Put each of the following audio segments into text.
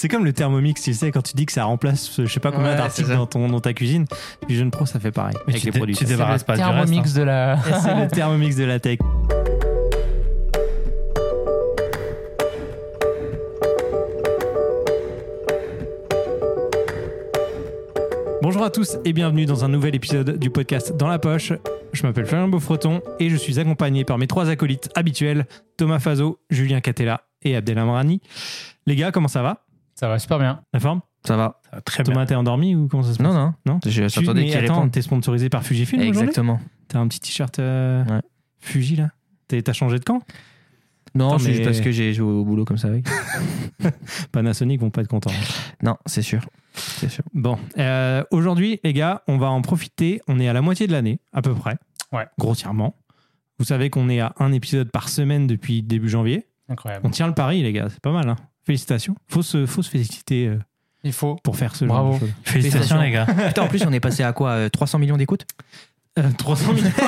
C'est comme le Thermomix, tu sais, quand tu dis que ça remplace je sais pas combien Ouais, d'articles dans, ton, dans ta cuisine. Vision Pro, ça fait pareil Mais avec tu les dé- produits. tu C'est débarrasses pas du reste. Thermomix hein. de la. c'est le Thermomix de la tech. Bonjour à tous et bienvenue dans un nouvel épisode du podcast Dans la poche. Je m'appelle Florian Beaufreton et je suis accompagné par mes trois acolytes habituels, Thomas Fazo, Julien Catella et Abdel Amrani. Les gars, comment ça va? Ça va super bien. La forme? Ça va. Ça va très Thomas, bien. t'es endormi ou comment ça se passe? Non, non? Non Je Tu- mais attends, t'es sponsorisé par Fujifilm aujourd'hui? Exactement. T'as un petit t-shirt euh, Ouais. Fuji là? T'as changé de camp? Non, Attends, c'est juste mais- parce que j'ai joué au boulot comme ça avec. Panasonic vont pas être contents. non, c'est sûr. C'est sûr. Bon, euh, aujourd'hui, les gars, on va en profiter. On est à la moitié de l'année, à peu près. Ouais. Grossièrement. Vous savez qu'on est à un épisode par semaine depuis début janvier. Incroyable. On tient le pari, les gars. C'est pas mal. Hein. Félicitations. Faut se, faut se féliciter euh, Il faut. pour faire ce Bravo. genre de choses. Félicitations, les gars. Putain, en plus, on est passé à quoi euh, 300 millions d'écoutes Euh, 300 000.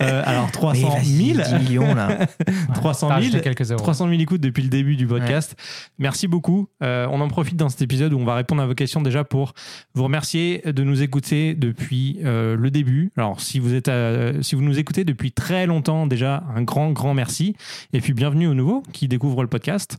Euh, alors, 300 Mais vas-y, 000. 10 millions, là. 300 T'as 000. rajouté quelques euros. 300 000 écoutes depuis le début du podcast. Merci beaucoup. Euh, on en profite dans cet épisode où on va répondre à vos questions déjà pour vous remercier de nous écouter depuis euh, le début. Alors, si vous, êtes, euh, si vous nous écoutez depuis très longtemps, déjà, un grand, grand merci. Et puis, bienvenue aux nouveaux qui découvrent le podcast.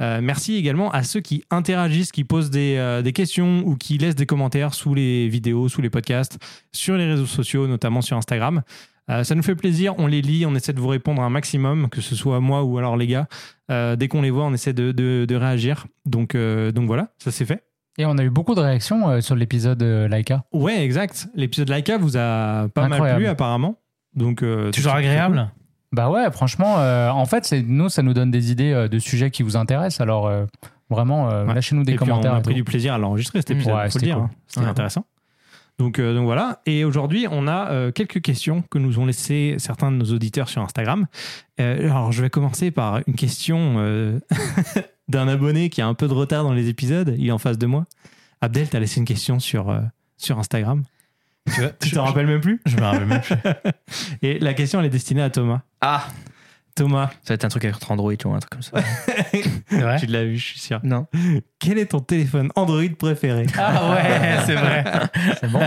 Euh, merci également à ceux qui interagissent, qui posent des, euh, des questions ou qui laissent des commentaires sous les vidéos, sous les podcasts, sur les réseaux sociaux, notamment sur Instagram. Euh, ça nous fait plaisir, on les lit, on essaie de vous répondre un maximum, que ce soit moi ou alors les gars. Dès qu'on les voit, on essaie de, de- de réagir. Donc, donc voilà, ça c'est fait. Et on a eu beaucoup de réactions sur l'épisode Laika. Ouais, exact. L'épisode Laika vous a pas mal plu apparemment. Donc, Toujours agréable. Bah ouais, franchement, euh, en fait, c'est nous, ça nous donne des idées euh, de sujets qui vous intéressent. Alors euh, vraiment, Ouais. lâchez-nous des Et puis, commentaires. on a et pris tout. du plaisir à l'enregistrer cet Mmh. épisode, Ouais, faut le c'était dire. cool. hein. C'était Ouais. intéressant. Donc, euh, donc voilà. Et aujourd'hui, on a euh, quelques questions que nous ont laissées certains de nos auditeurs sur Instagram. Euh, alors, je vais commencer par une question euh, d'un abonné qui a un peu de retard dans les épisodes. Il est en face de moi. Abdel, t'as laissé une question sur, euh, sur Instagram. Tu vois, Tu je- t'en rappelles même plus Je me rappelle même plus. Et la question, elle est destinée à Thomas. Ah Thomas, Ça va être un truc avec Android ou un truc comme ça. Tu l'as vu, je suis sûr. Non. Quel est ton téléphone Android préféré Ah ouais, c'est vrai. C'est bon.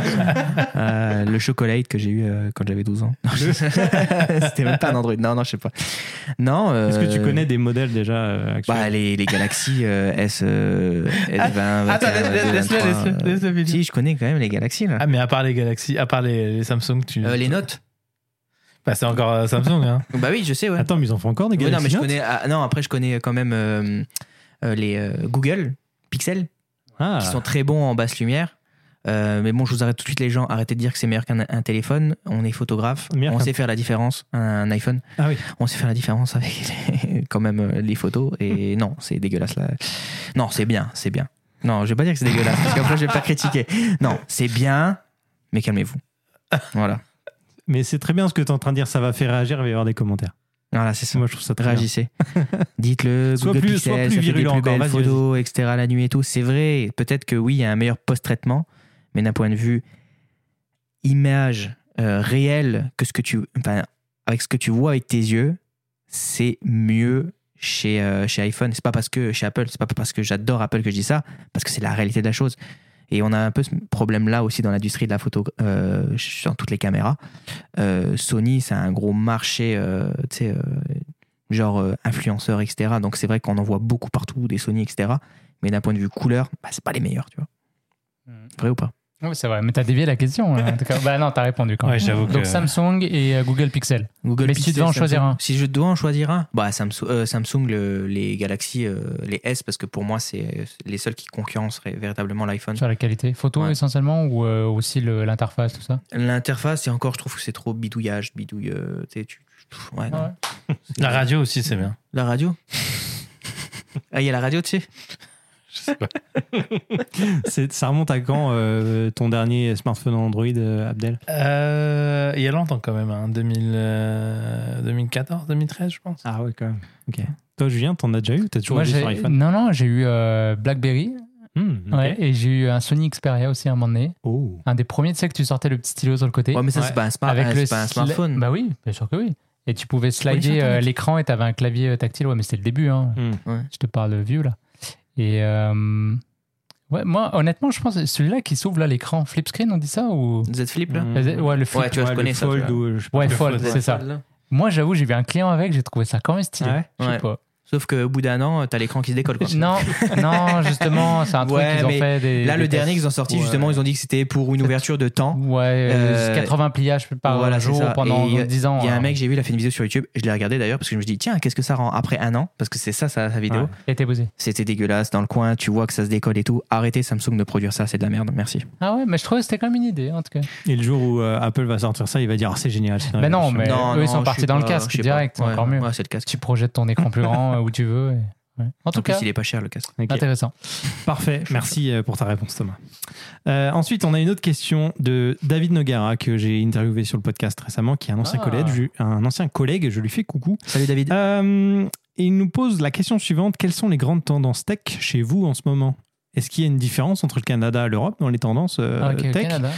Euh, le chocolate que j'ai eu euh, quand j'avais 12 ans. Non, je- C'était même pas un Android. Non, non, je sais pas. Non. euh, Est-ce que tu connais des modèles déjà euh, actuels Bah, les, les Galaxy euh, S, euh, S20, Attends, 21, laisse- laisse- laisse-le, 23, laisse-le, laisse-le. Si, je connais quand même les Galaxy là. Ah, mais à part les Galaxy, à part les, les Samsung, tu. Euh, les notes Bah, c'est encore euh, Samsung, hein. Bah oui, je sais, ouais. Attends, mais ils en font encore des Ouais, Galaxy non, mais je Note connais. ah, non, après, je connais quand même euh, euh, les euh, Google Pixel Ah. qui sont très bons en basse lumière. Euh, mais bon, je vous arrête tout de suite, les gens. Arrêtez de dire que c'est meilleur qu'un un téléphone. On est photographe. Meilleur on sait faire la différence. Un iPhone. Ah oui. On sait faire la différence avec les- quand même euh, les photos. Et non, c'est dégueulasse là. Non, c'est bien, c'est bien. Non, je vais pas dire que c'est dégueulasse parce qu'après je vais pas critiquer. Non, c'est bien, mais calmez-vous. Voilà. Mais c'est très bien ce que tu es en train de dire, ça va faire réagir, il va y avoir des commentaires. Voilà, c'est ça. Moi, je trouve ça très bien. Réagissez. Dites-le, Google plus- Pixel, sois plus ça fait des virulent plus encore, belles photos, etc. la nuit et tout. C'est vrai, peut-être que oui, il y a un meilleur post-traitement, mais d'un point de vue image euh, réelle que ce que tu, enfin, avec ce que tu vois avec tes yeux, c'est mieux chez, euh, chez iPhone. C'est pas parce que chez Apple, c'est pas parce que j'adore Apple que je dis ça, parce que c'est la réalité de la chose. Et on a un peu ce problème-là aussi dans l'industrie de la photo, euh, sur toutes les caméras. Euh, Sony, c'est un gros marché, euh, tu sais, euh, genre influenceur, etc. Donc c'est vrai qu'on en voit beaucoup partout, des Sony, etc. Mais d'un point de vue couleur, bah, c'est pas les meilleurs, tu vois. Mm. Vrai ou pas? Oui, c'est vrai. Mais t'as dévié la question. hein, en tout cas. Bah non, t'as répondu quand Ouais, même. que. Donc Samsung et euh, Google Pixel. Google Mais si tu devais en Samsung. choisir un. Si je dois en choisir un, bah Samsung, euh, Samsung le- les Galaxy, euh, les S, parce que pour moi, c'est les seuls qui concurrenceraient véritablement l'iPhone. Sur la qualité photo Ouais. essentiellement ou euh, aussi l'interface, tout ça? L'interface, et encore, je trouve que c'est trop bidouillage, bidouille. euh, tu sais, tu- pff, ouais, non. Ouais. La radio aussi, c'est bien. La radio? Ah, il y a la radio, tu sais C'est- Ça remonte à quand euh, ton dernier smartphone Android, euh, Abdel? Euh, il y a longtemps quand même, hein. 2000, euh, 2014, 2013, je pense. Ah ouais, quand même. Ok. Toi, Julien, t'en as déjà eu T'as toujours Moi, j'ai- sur iPhone? non, non, j'ai eu euh, BlackBerry Hmm, ouais, et j'ai eu un Sony Xperia aussi à un moment donné. Oh. Un des premiers, tu sais, que tu sortais le petit stylo sur le côté. Ouais, mais ça, Ouais. c'est pas un, avec le c'est pas un smartphone. Bah oui, bien sûr que oui. Et tu pouvais slider euh, l'écran et t'avais un clavier tactile. Ouais, mais c'était le début. Hein. Hmm. Je te parle vieux là. Et euh, ouais, moi, honnêtement, je pense que celui-là qui s'ouvre là l'écran, flip screen, on dit ça ou? Z Flip là? Ouais, le flip. Ouais, tu vois, je Ouais, connais le ça. Fold tu vois. ou, je Ouais, fold, fold, c'est ça. là. Moi, j'avoue, j'ai vu un client avec, j'ai trouvé ça quand même stylé. Ouais Je sais Ouais. pas. Sauf qu'au bout d'un an, t'as l'écran qui se décolle. Quoi. Non, non, justement, c'est un truc Ouais, qu'ils ont fait. Des, Là, des le dernier qu'ils ont sorti, Ouais. justement, ils ont dit que c'était pour une ouverture de temps. Ouais, euh, Euh, 80 pliages par voilà, jour pendant Et 10 ans. Il y a un hein. mec, j'ai vu, il a fait une vidéo sur YouTube. Je l'ai regardé d'ailleurs parce que je me suis dit, tiens, qu'est-ce que ça rend après un an? Parce que c'est ça, sa, sa vidéo. Ouais. C'était dégueulasse dans le coin, tu vois que ça se décolle et tout. Arrêtez Samsung de produire ça, c'est de la merde, merci. Ah ouais, mais je trouvais que c'était quand même une idée, en tout cas. Et le jour où euh, Apple va sortir ça, il va dire Ah, c'est génial. Mais non, mais- eux, ils sont partis dans le casque direct, encore mieux. Ouais, c'est le casque. Tu projettes ton écran plus grand euh, où tu veux. et- ouais. En tout En plus, cas, il est pas cher le casque. Intéressant. Parfait, merci euh, pour ta réponse Thomas. Euh, ensuite, on a une autre question de David Nogara que j'ai interviewé sur le podcast récemment, qui est un ancien, Ah. collègue, je- un ancien collègue, je lui fais coucou. Salut David. Euh, et il nous pose la question suivante, quelles sont les grandes tendances tech chez vous en ce moment? Est-ce qu'il y a une différence entre le Canada et l'Europe dans les tendances euh, Ah, tech? Canada.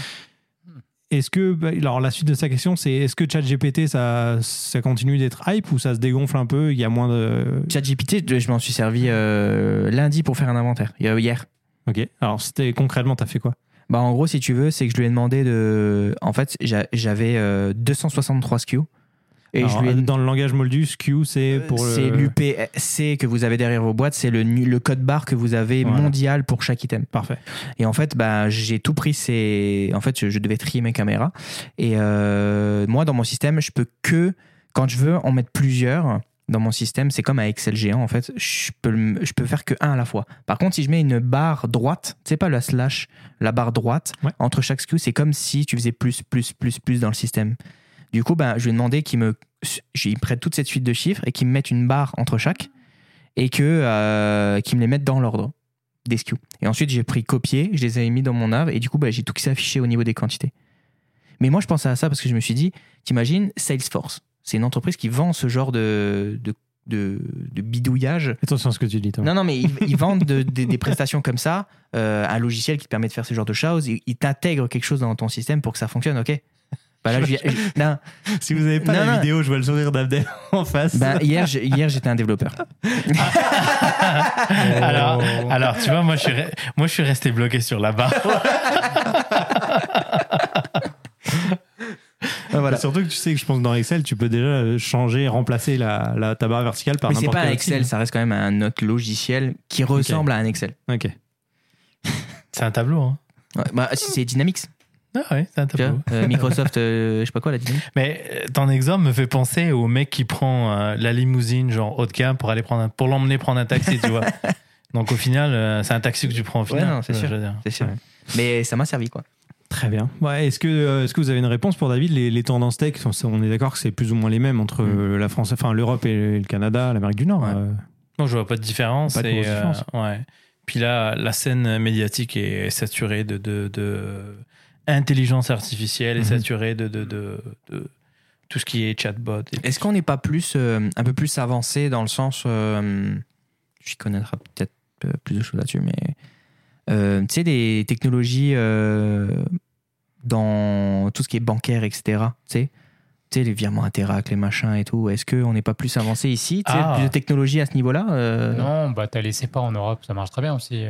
Est-ce que, bah, alors la suite de sa question, c'est est-ce que ChatGPT, ça, ça continue d'être hype ou ça se dégonfle un peu Il y a moins de. ChatGPT, je m'en suis servi euh, lundi pour faire un inventaire, euh, hier. Ok. Alors c'était concrètement, t'as fait quoi? Bah, en gros, si tu veux, c'est que je lui ai demandé de. En fait, j'a- j'avais euh, 263 SKU. Et Alors, je lui ai Dans le langage moldu, SKU, c'est pour le. C'est l'UPC que vous avez derrière vos boîtes, c'est le, le code barre que vous avez Voilà. mondial pour chaque item. Parfait. Et en fait, bah, j'ai tout pris. C'est en fait, je, je devais trier mes caméras. Et euh, moi, dans mon système, je peux que quand je veux en mettre plusieurs. Dans mon système, c'est comme un Excel géant en fait. Je peux, je peux faire que un à la fois. Par contre, si je mets une barre droite, sais pas la slash, la barre droite Ouais. entre chaque SKU, c'est comme si tu faisais plus, plus, plus, plus dans le système. Du coup, ben, je lui ai demandé qu'il me, me prête toute cette suite de chiffres et qu'il me mette une barre entre chaque et que euh, qu'il me les mette dans l'ordre des SKU. Et ensuite, j'ai pris copier, je les ai mis dans mon œuvre et du coup, bah, j'ai tout qui s'est affiché au niveau des quantités. Mais moi, je pensais à ça parce que je me suis dit, t'imagines Salesforce, c'est une entreprise qui vend ce genre de, de, de, de bidouillage. Attention à ce que tu dis, Thomas. Non, non, mais ils, ils vendent de- de- des prestations comme ça, euh, un logiciel qui te permet de faire ce genre de choses. Ils, ils t'intègrent quelque chose dans ton système pour que ça fonctionne, ok bah là, je viens- je- non, Si vous n'avez pas Non, la non. vidéo, je vois le sourire d'Abdel en face. bah, hier, j'étais un développeur. Alors, alors, tu vois, moi je, suis re- moi, je suis resté bloqué sur la barre. Voilà. Surtout que tu sais que je pense que dans Excel, tu peux déjà changer, remplacer la, la, ta barre verticale par Mais c'est n'importe pas un quel Excel, ça reste quand même un autre logiciel qui ressemble à un Excel. Ok. C'est un tableau, hein. Ouais, bah, c'est Dynamics, Ah ouais, c'est un tu tableau. vois, euh, Microsoft, euh, je sais pas quoi, la Dynamics. Mais euh, ton exemple me fait penser au mec qui prend euh, la limousine, genre haut de gamme, pour aller prendre un- pour l'emmener prendre un taxi, tu vois. Donc au final, euh, c'est un taxi que tu prends au final. non, c'est sûr. je veux dire. C'est sûr. Ouais. Mais ça m'a servi, quoi. Très bien. Ouais, est-ce que, est-ce que vous avez une réponse pour David? Les, les tendances tech, on est d'accord que c'est plus ou moins les mêmes entre Mm. la France, enfin l'Europe et le Canada, l'Amérique du Nord. Ouais. euh. Non, je vois pas de différence. Pas de et, différence. ouais. Puis là, la scène médiatique est saturée de, de, de intelligence artificielle, est Mhm. saturée de, de, de, de tout ce qui est chatbot. et- Est-ce qu'on n'est pas plus, euh, un peu plus avancé dans le sens. Euh, je connaîtrai peut-être euh, plus de choses là-dessus, mais. euh, tu sais, des technologies euh, dans tout ce qui est bancaire, etc. Tu sais? Tu sais, les virements Interac, les machins et tout. Est-ce qu'on n'est pas plus avancé ici Tu sais, Ah. plus de technologie à ce niveau-là euh, Non, bah t'as laissé pas en Europe, ça marche très bien aussi.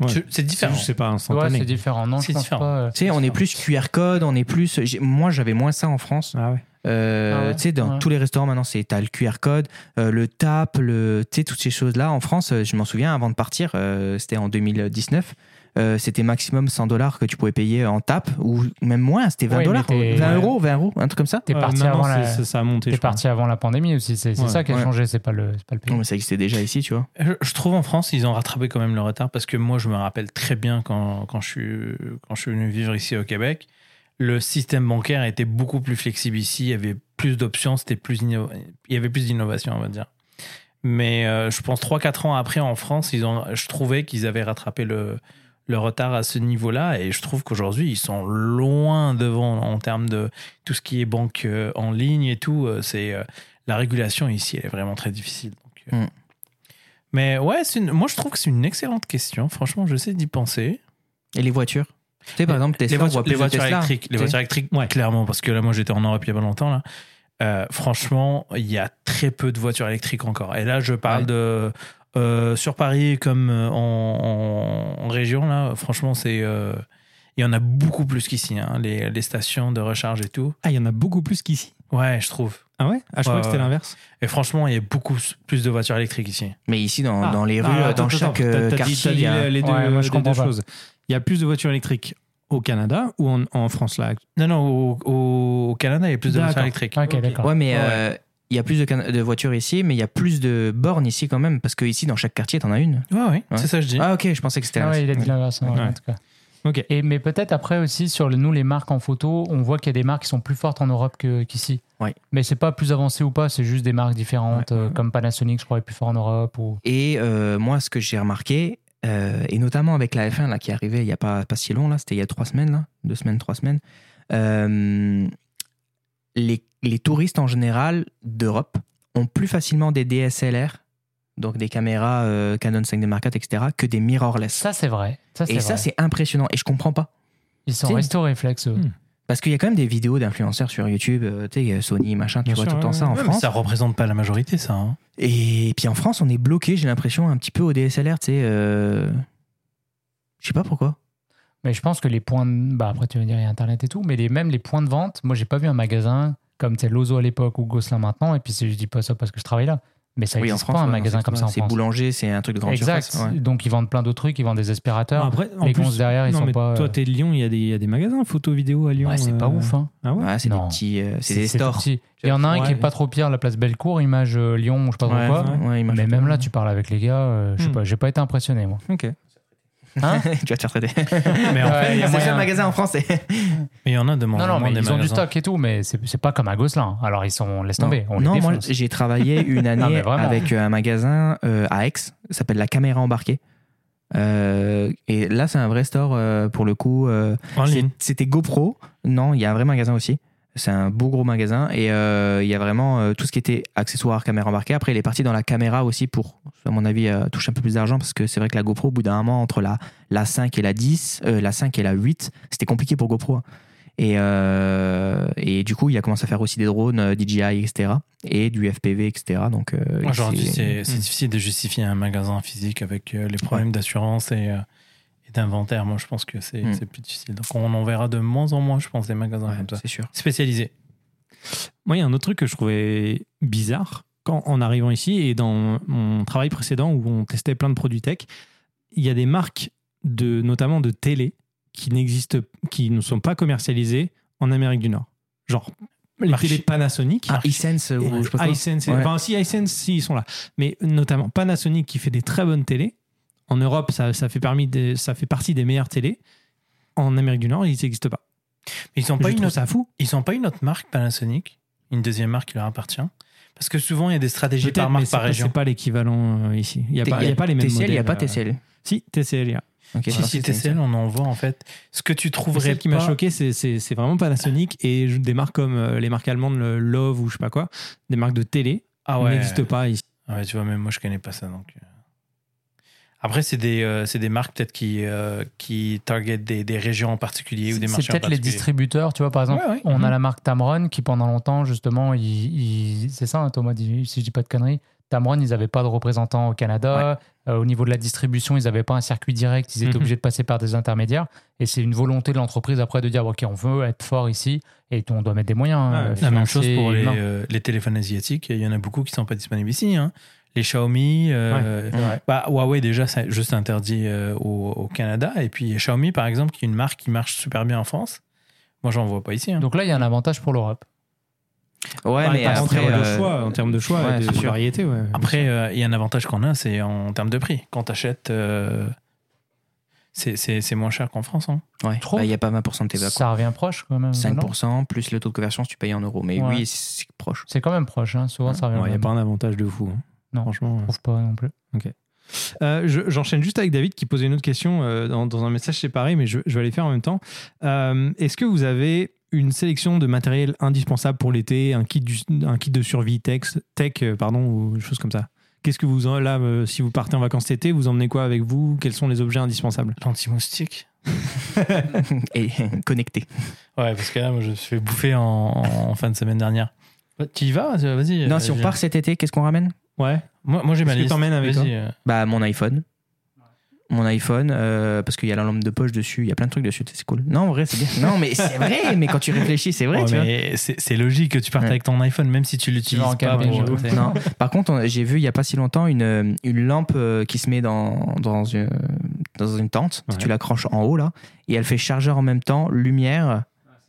Ouais. C'est différent. C'est pas Ouais, instantané. c'est différent. Non, C'est différent. pas. euh, Tu sais, on est plus QR code, on est plus. Moi, j'avais moins ça en France. ah ouais. Euh, Ah ouais, tu sais, dans ouais. tous les restaurants maintenant, c'est t'as le QR code, euh, le tap, le, tu sais, toutes ces choses-là. En France, euh, je m'en souviens, avant de partir, euh, c'était en 2019. Euh, c'était maximum 100 dollars que tu pouvais payer en tap ou même moins, c'était 20 Ouais, dollars, mais t'es- 20 ouais. euros, 20 euros, un truc comme ça. T'es Euh, parti non, avant la. ça a monté. Parti avant la pandémie aussi, c'est Ouais, ça qui a ouais. changé, c'est pas le, c'est pas le pays. Non, mais ça existait déjà ici, tu vois. Je, je trouve en France, ils ont rattrapé quand même le retard parce que moi, je me rappelle très bien quand, quand, je, suis, quand je suis venu vivre ici au Québec, le système bancaire était beaucoup plus flexible ici. Il y avait plus d'options, c'était plus inno- il y avait plus d'innovation, on va dire. Mais euh, je pense 3-4 ans après en France, ils ont, je trouvais qu'ils avaient rattrapé le, le retard à ce niveau-là et je trouve qu'aujourd'hui, ils sont loin devant en termes de tout ce qui est banque euh, en ligne et tout. euh, C'est euh, la régulation ici, elle est vraiment très difficile. Donc, Mm. mais ouais, une- moi je trouve que c'est une excellente question. Franchement, j'essaie d'y penser. Et les voitures? Tu sais, par exemple, Tesla, les on voitures, voit plus les voitures Tesla, électriques, les voitures électriques, clairement, parce que là, moi j'étais en Europe il y a pas longtemps là. Euh, franchement, il y a très peu de voitures électriques encore. Et là, je parle Ouais. de euh, sur Paris comme euh, en, en- en région. Là, franchement, c'est euh, il y en a beaucoup plus qu'ici. hein, les, les stations de recharge et tout. Ah, il y en a beaucoup plus qu'ici. Ouais, je trouve. Ah ouais? Ah, je crois Ouais, que c'était l'inverse. Et franchement, il y a beaucoup plus de voitures électriques ici. Mais ici, dans, Ah. dans les rues, Ah, dans attends, chaque quartier, il y a- les deux, Ouais, moi, je les comprends deux pas. choses. Il y a plus de voitures électriques au Canada ou en, en France là Non, non, au, Canada, il y a plus de voitures électriques. Ok, Ok. d'accord. Ouais, mais Ouais. euh, il y a plus de, voitures ici, mais il y a plus de bornes ici quand même, parce que ici, dans chaque quartier, t'en as une. Ouais, ouais, Ouais. c'est ça que je dis. Ah, ok, je pensais que c'était Ah ouais, il a dit l'inverse, en tout cas. Ok. Et, mais peut-être après aussi, sur le- nous, les marques en photo, on voit qu'il y a des marques qui sont plus fortes en Europe que- qu'ici. Ouais. Mais c'est pas plus avancé ou pas, c'est juste des marques différentes, Ouais. euh, comme Panasonic, je crois, est plus fort en Europe. Ou... Et euh, moi, ce que j'ai remarqué, euh, et notamment avec la F1 là, qui est arrivée il n'y a pas, pas si long, là, c'était il y a trois semaines, là, deux semaines, trois semaines, euh, les, les touristes en général d'Europe ont plus facilement des DSLR, donc des caméras euh, Canon 5D Mark IV, etc., que des mirrorless. Ça, c'est vrai. Ça, c'est et ça, vrai. c'est impressionnant. Et je comprends pas. Ils sont restés au réflexe. eux. Hmm. Parce qu'il y a quand même des vidéos d'influenceurs sur YouTube, euh, tu sais, Sony, machin, tu Bien vois sûr, tout le temps ouais, ça en Ouais, mais France. ça représente pas la majorité, ça. hein. Et puis en France, on est bloqué, j'ai l'impression, un petit peu au DSLR, tu sais. euh, Je sais pas pourquoi. Mais je pense que les points de... Bah après, tu vas dire, il y a Internet et tout, mais les, même les points de vente, moi, j'ai pas vu un magasin comme tu sais, Lozo à l'époque ou Gosselin maintenant, et puis je dis pas ça parce que je travaille là. Mais ça oui, en n'existe France, pas un ouais, magasin c'est- comme ça en C'est France. boulanger, c'est un truc de grande Exact. surface. ouais. Donc ils vendent plein d'autres trucs, ils vendent des aspirateurs. Après, en les plus, derrière, ils non, sont mais pas, Toi, euh, t'es de Lyon, il y, a des- il y a des magasins photo vidéo à Lyon. ouais, c'est pas euh, ouf. Hein. Ah ouais Ouais, c'est des petits, euh, c'est des stores. Il y en a un qui est pas trop pire, la place Bellecour, image Lyon, je sais pas trop Ouais, quoi. Mais même là, tu parles avec les gars, je sais Hmm. pas, j'ai pas été impressionné moi. Ok. Hein tu vas te faire traiter. Mais en fait, il y a c'est le moyen. seul magasin en France. c'est- mais il y en a de moins Non, non, mais ils ont du stock et tout, mais c'est c'est pas comme à Gosselin. Alors ils sont, laisse tomber, on non, les moi j'ai travaillé une année avec euh, un magasin euh, à Aix, ça s'appelle la caméra embarquée. Euh, et là, c'est un vrai store euh, pour le coup. euh, En c'est- ligne. C'était GoPro. Non, il y a un vrai magasin aussi. C'est un beau gros magasin et euh, il y a vraiment euh, tout ce qui était accessoires, caméra embarquée. Après, il est parti dans la caméra aussi pour, à mon avis, euh, toucher un peu plus d'argent parce que c'est vrai que la GoPro, au bout d'un moment, entre la, la 5 et la 10, euh, la 5 et la 8, c'était compliqué pour GoPro. hein. Et, et du coup, il a commencé à faire aussi des drones DJI, etc. Et du FPV, etc. Donc, Aujourd'hui, c'est Hmm. difficile de justifier un magasin physique avec les problèmes d'assurance et, et d'inventaire. Moi, je pense que c'est c'est plus difficile. Donc, on en verra de moins en moins, je pense, des magasins Ouais, comme ça. c'est sûr. Spécialisés. Moi, il y a un autre truc que je trouvais bizarre quand, en arrivant ici et dans mon travail précédent où on testait plein de produits tech. Il y a des marques, de, notamment de télé, qui n'existent, qui ne sont pas commercialisées en Amérique du Nord. Genre les Marchi- télé Panasonic. Ah, iSense ou je sais pas quoi. iSense, Ouais. enfin si iSense, si ils sont là, mais notamment Panasonic qui fait des très bonnes télés. En Europe, ça, ça fait parmi des- ça fait partie des meilleures télés. En Amérique du Nord, ils n'existent pas. Ils n'ont pas, une autre- ça fou. ils ont pas une autre marque Panasonic, une deuxième marque qui leur appartient? Parce que souvent, il y a des stratégies par mais marque, c'est par pas- région. C'est pas l'équivalent euh, ici. Il n'y a, pas- a les mêmes TCL, modèles. il n'y a pas euh, TCL. Si, TCL, il y a. Ok, Si, si, c'est TCL, on en voit en fait. Ce que tu Mais trouverais Celle qui m'a choqué, c'est- vraiment Panasonic et des marques comme euh, les marques allemandes, le Love ou je sais pas quoi, des marques de télé, Ah ouais. n'existent pas ici. Ah Ouais, tu vois, même moi, je connais pas ça. Donc. Après, c'est des, euh, c'est des marques peut-être qui, euh, qui targetent des, des régions en particulier ou des C'est marchés en peut-être les distributeurs, tu vois, par exemple, Ouais, ouais. on Mhm. a la marque Tamron qui pendant longtemps, justement, c'est ça, hein, Thomas, si je dis pas de conneries, Tamron, ils n'avaient pas de représentant au Canada. Euh, au niveau de la distribution, ils n'avaient pas un circuit direct, ils étaient Mhm. obligés de passer par des intermédiaires. Et c'est une volonté de l'entreprise après de dire, OK, on veut être fort ici et on doit mettre des moyens. Euh, La même chose pour les, euh, les téléphones asiatiques. Il y en a beaucoup qui sont pas disponibles ici. hein. Les Xiaomi, euh, bah, Huawei déjà, c'est juste interdit euh, au, au Canada. Et puis Xiaomi, par exemple, qui est une marque qui marche super bien en France. Moi, j'en vois pas ici. hein. Donc là, il y a un avantage pour l'Europe. Ouais, mais en après, de euh, choix, en termes de choix, ouais, et c'est de variété, ouais. Après, euh, il y a un avantage qu'on a, c'est en termes de prix. Quand tu achètes, c'est c'est- c'est moins cher qu'en France. hein. ouais, Trop. bah, il n'y a pas 20% de TVA. Ça revient proche quand même. non? 5% plus le taux de conversion si tu payes en euros. Mais Ouais. oui, c'est proche. C'est quand même proche, hein. souvent ça revient. Il n'y a pas un avantage de fou. hein. Non. Franchement. Je trouve pas non plus. Euh, je- J'enchaîne juste avec David qui posait une autre question euh, dans, dans un message séparé, mais je, je vais aller faire en même temps. Euh, Est-ce que vous avez une sélection de matériel indispensable pour l'été, un kit, du- un kit de survie tech, tech euh, pardon, ou des choses comme ça? Qu'est-ce que vous en- là, euh, si vous partez en vacances cet été, vous emmenez quoi avec vous? Quels sont les objets indispensables? L'anti-moustique. Et connecté. Ouais, parce que là, moi, je me suis fait bouffer en, en fin de semaine dernière. Bah, tu y vas Vas-y. Non, euh, si on part cet été, qu'est-ce qu'on ramène? Ouais. Moi, moi j'ai ma liste. t'emmènes avec toi euh, Bah, mon iPhone. Mon iPhone, euh, parce qu'il y a la lampe de poche dessus, il y a plein de trucs dessus, c'est cool. Non, en vrai, c'est bien. Non, mais c'est vrai, mais quand tu réfléchis, c'est vrai, ouais, c'est c'est logique que tu partes Ouais. avec ton iPhone, même si tu l'utilises pas. pour-. Non. Par contre, on- j'ai vu il y a pas si longtemps une, euh, une lampe qui se met dans, dans, une, dans une tente. Ouais. Tu l'accroches en haut là, et elle fait chargeur en même temps, lumière.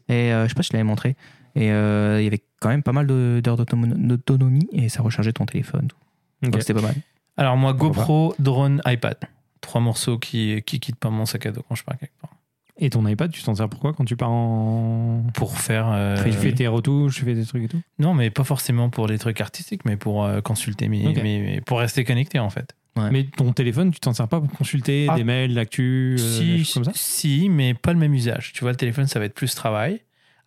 Et euh, je sais pas si je l'avais montré. Et euh, il y avait quand même pas mal de- d'heures d'autonom- d'autonomie et ça rechargeait ton téléphone. Donc c'était pas mal. Alors, moi, GoPro, drone, iPad. Trois morceaux qui, qui quittent pas mon sac à dos quand je pars quelque part. Et ton iPad, tu t'en sers pourquoi quand tu pars en. Pour faire. euh, Tu fais tes retouches, tu fais des trucs et tout? Non, mais pas forcément pour des trucs artistiques, mais pour euh, consulter, mes, Ok. mes- mes- pour rester connecté en fait. Ouais. Mais ton téléphone, tu t'en sers pas pour consulter Ah. des mails, l'actu, euh, des si, choses comme ça? si, mais pas le même usage. Tu vois, le téléphone, ça va être plus travail.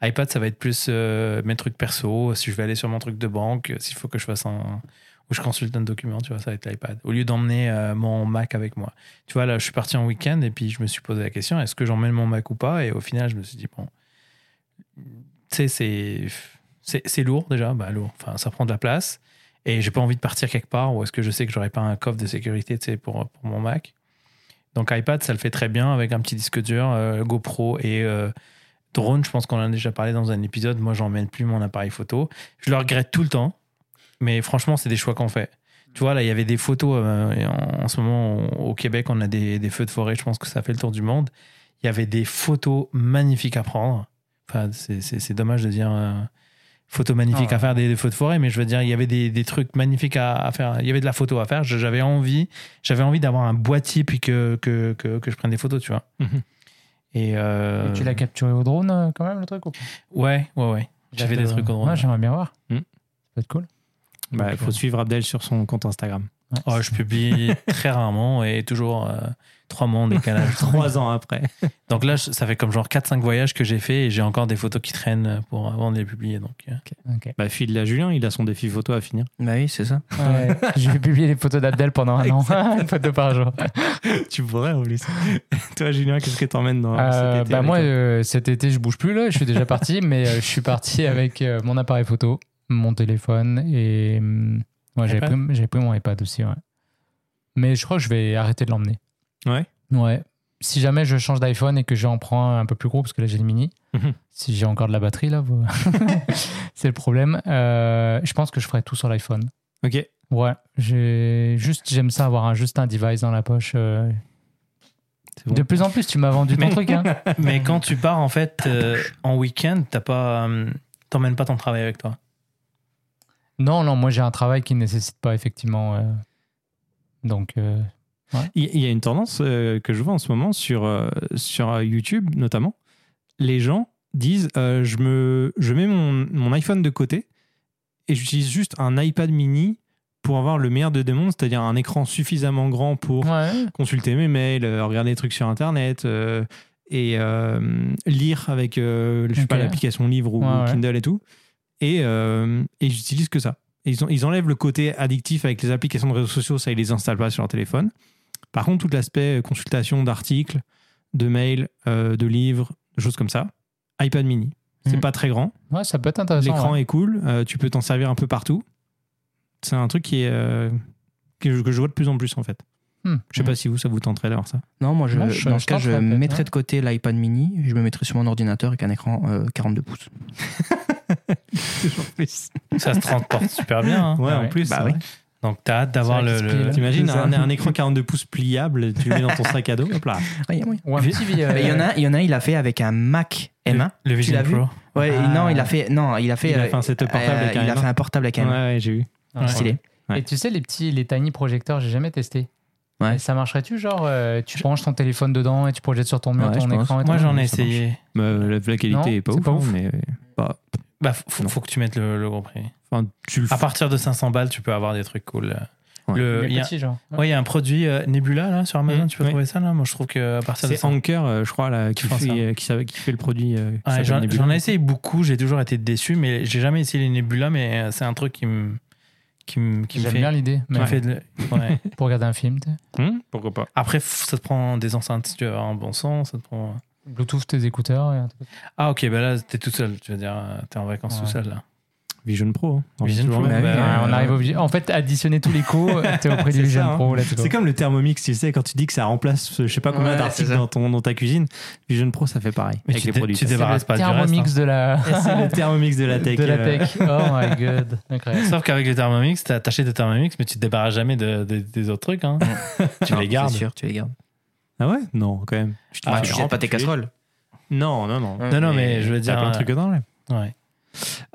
iPad, ça va être plus euh, mes trucs perso. Si je vais aller sur mon truc de banque, euh, s'il faut que je fasse un. ou je consulte un document, tu vois, ça va être l'iPad. Au lieu d'emmener euh, mon Mac avec moi. Tu vois, là, je suis parti en week-end et puis je me suis posé la question est-ce que j'emmène mon Mac ou pas? Et au final, je me suis dit bon. Tu sais, c'est. c'est- lourd déjà, bah lourd. Enfin, ça prend de la place. Et j'ai pas envie de partir quelque part où est-ce que je sais que j'aurai pas un coffre de sécurité tu sais, pour, pour mon Mac. Donc iPad, ça le fait très bien avec un petit disque dur, GoPro et drone. Je pense qu'on en a déjà parlé dans un épisode. Moi, j'emmène plus mon appareil photo. Je le regrette tout le temps, mais franchement, c'est des choix qu'on fait. Tu vois, là, il y avait des photos. euh, en, en ce moment, on- au Québec, on a des, des feux de forêt. Je pense que ça fait le tour du monde. Il y avait des photos magnifiques à prendre. Enfin, c'est- dommage de dire euh, photos magnifiques Ah à faire des, des feux de forêt, mais je veux dire, il y avait des, des trucs magnifiques à, à faire. Il y avait de la photo à faire. J'avais envie, j'avais envie d'avoir un boîtier puis que, que, que, que je prenne des photos, tu vois. Mhm. Et, euh, Et Tu l'as capturé au drone euh, quand même le truc ou Ouais, ouais, ouais. J'ai fait des trucs au drone. Ouais, j'aimerais bien voir. Hmm. Ça peut être cool. Bah, il faut suivre Abdel sur son compte Instagram. Ouais. Oh, je publie très rarement et toujours euh, trois mois en décalage. Trois ans après. Donc là, ça fait comme genre 4-5 voyages que j'ai fait et j'ai encore des photos qui traînent pour avant de les publier. Donc, euh, Ok. Bah, file à Julien, il a son défi photo à finir. Bah oui, c'est ça. Ouais, je vais publier les photos d'Abdel pendant un an. Une photo par jour. tu pourrais en plus. Toi, Julien, qu'est-ce que t'emmènes dans Euh, cet été bah moi, euh, cet été, je bouge plus là. Je suis déjà parti, mais euh, je suis parti avec euh, mon appareil photo, mon téléphone et hum, ouais, j'avais iPad pris, mon iPad aussi. Ouais. Mais je crois que je vais arrêter de l'emmener. Ouais. Ouais. Si jamais je change d'iPhone et que j'en prends un peu plus gros, parce que là j'ai le mini, Mhm. si j'ai encore de la batterie là, vous- c'est le problème. Euh, je pense que je ferai tout sur l'iPhone. Ok. Ouais, j'ai juste j'aime ça avoir un, juste un device dans la poche. euh. C'est bon. De plus en plus, tu m'as vendu ton Mais- truc. Hein. Mais quand tu pars en fait euh, en week-end, t'as pas, t'emmènes pas ton travail avec toi. Non, non, moi j'ai un travail qui ne nécessite pas effectivement. euh, Donc, euh, Il il y a une tendance euh, que je vois en ce moment sur, sur YouTube notamment. Les gens disent je, me, je mets mon, mon iPhone de côté et j'utilise juste un iPad mini pour avoir le meilleur de deux mondes, c'est-à-dire un écran suffisamment grand pour ouais. consulter mes mails, regarder des trucs sur Internet et lire avec je sais pas, Ok. l'application livre ou ouais. Kindle et tout. Et, euh, et j'utilise que ça. Et ils, ont- ils enlèvent le côté addictif avec les applications de réseaux sociaux, ça ils les installent pas sur leur téléphone. Par contre, tout l'aspect euh, consultation d'articles, de mails, euh, de livres, de choses comme ça, iPad mini. C'est Mhm. pas très grand. ouais, ça peut être intéressant. L'écran ouais. est cool. euh, tu peux t'en servir un peu partout. C'est un truc qui est, euh, que, je, que je vois de plus en plus en fait. Hmm. Je sais pas si vous, ça vous tenterait d'avoir ça. Non, moi, je, Moi, je- dans je ce cas, je mettrais ouais. de côté l'iPad mini je me mettrais sur mon ordinateur avec un écran euh, 42 pouces. Toujours plus. Ça se transporte super bien. hein. Ouais, Ah en plus. Bah. Donc t'as hâte d'avoir le. le-. T'imagines un, un écran 42 pouces pliable, tu le mets dans ton sac à dos, hop là. Ah. Ou un petit euh, Mais Il y en a, il y en a, il a fait avec un Mac M1. Le, le Vision Pro. Ouais, Ah. non, il a fait, non, il a fait, Il a euh, fait un setup portable euh, avec un il a M1. fait un portable avec un Ouais, M1. ouais, j'ai vu. Ouais. Stylé. Ouais. Et tu sais, les petits, les tiny projecteurs, j'ai jamais testé. Ouais. Ça marcherait-tu Genre, euh, tu branches ton téléphone dedans et tu projettes sur ton mur Ouais, ton écran et Moi j'en ai essayé. Bah, la, la qualité Non, est pas ouf, pas hein, ouf. mais bah, Bah faut, faut que tu mettes le, le gros prix. enfin, tu le À partir de 500 balles, tu peux avoir des trucs cool. Ouais. Le- Les il y a- petits, genre. Ouais, il y a un produit euh, Nebula là sur Amazon, Mmh, tu peux oui. trouver ça là? Moi je trouve que à partir de C'est 500 Anker, euh, je crois, là, qui, fait, euh, qui, fait le produit. euh, Ouais, J'en ai essayé beaucoup, j'ai toujours été déçu, mais j'ai jamais essayé les Nebula, mais euh, c'est un truc qui me qui me qui me J'aime fait, bien l'idée. mais fait de-. Pour regarder un film, tu sais. Hum, pourquoi pas Après, ça te prend des enceintes si tu veux avoir un bon son, ça te prend. Bluetooth, tes écouteurs. Et un truc. Ah ok, bah là t'es tout seul, tu veux dire, euh, t'es en vacances Ouais. tout seul là. Vision Pro. hein. Vision Pro, bah, Euh, on arrive obligé. En fait, additionner tous les coûts, t'es auprès du C'est Vision ça, hein. Pro. C'est comme le Thermomix, tu sais, quand tu dis que ça remplace je sais pas combien Ouais, d'articles dans, ton, dans ta cuisine. Vision Pro, ça fait pareil Mais avec tu les produits. tu débarrasses pas du reste, hein. de la, C'est le Thermomix de la tech. de la euh, tech. Oh my god. Incroyable. Sauf qu'avec le Thermomix, t'as- t'achètes des Thermomix, mais tu te débarrasses jamais de, de- des autres trucs. Hein. tu Non, les gardes. C'est sûr, tu les gardes. Ah ouais? Non, quand même. Je Ah, tu jettes pas tes casseroles. Non, non, non. Non, non, mais je veux T'as dire. plein de trucs dedans, là. ouais.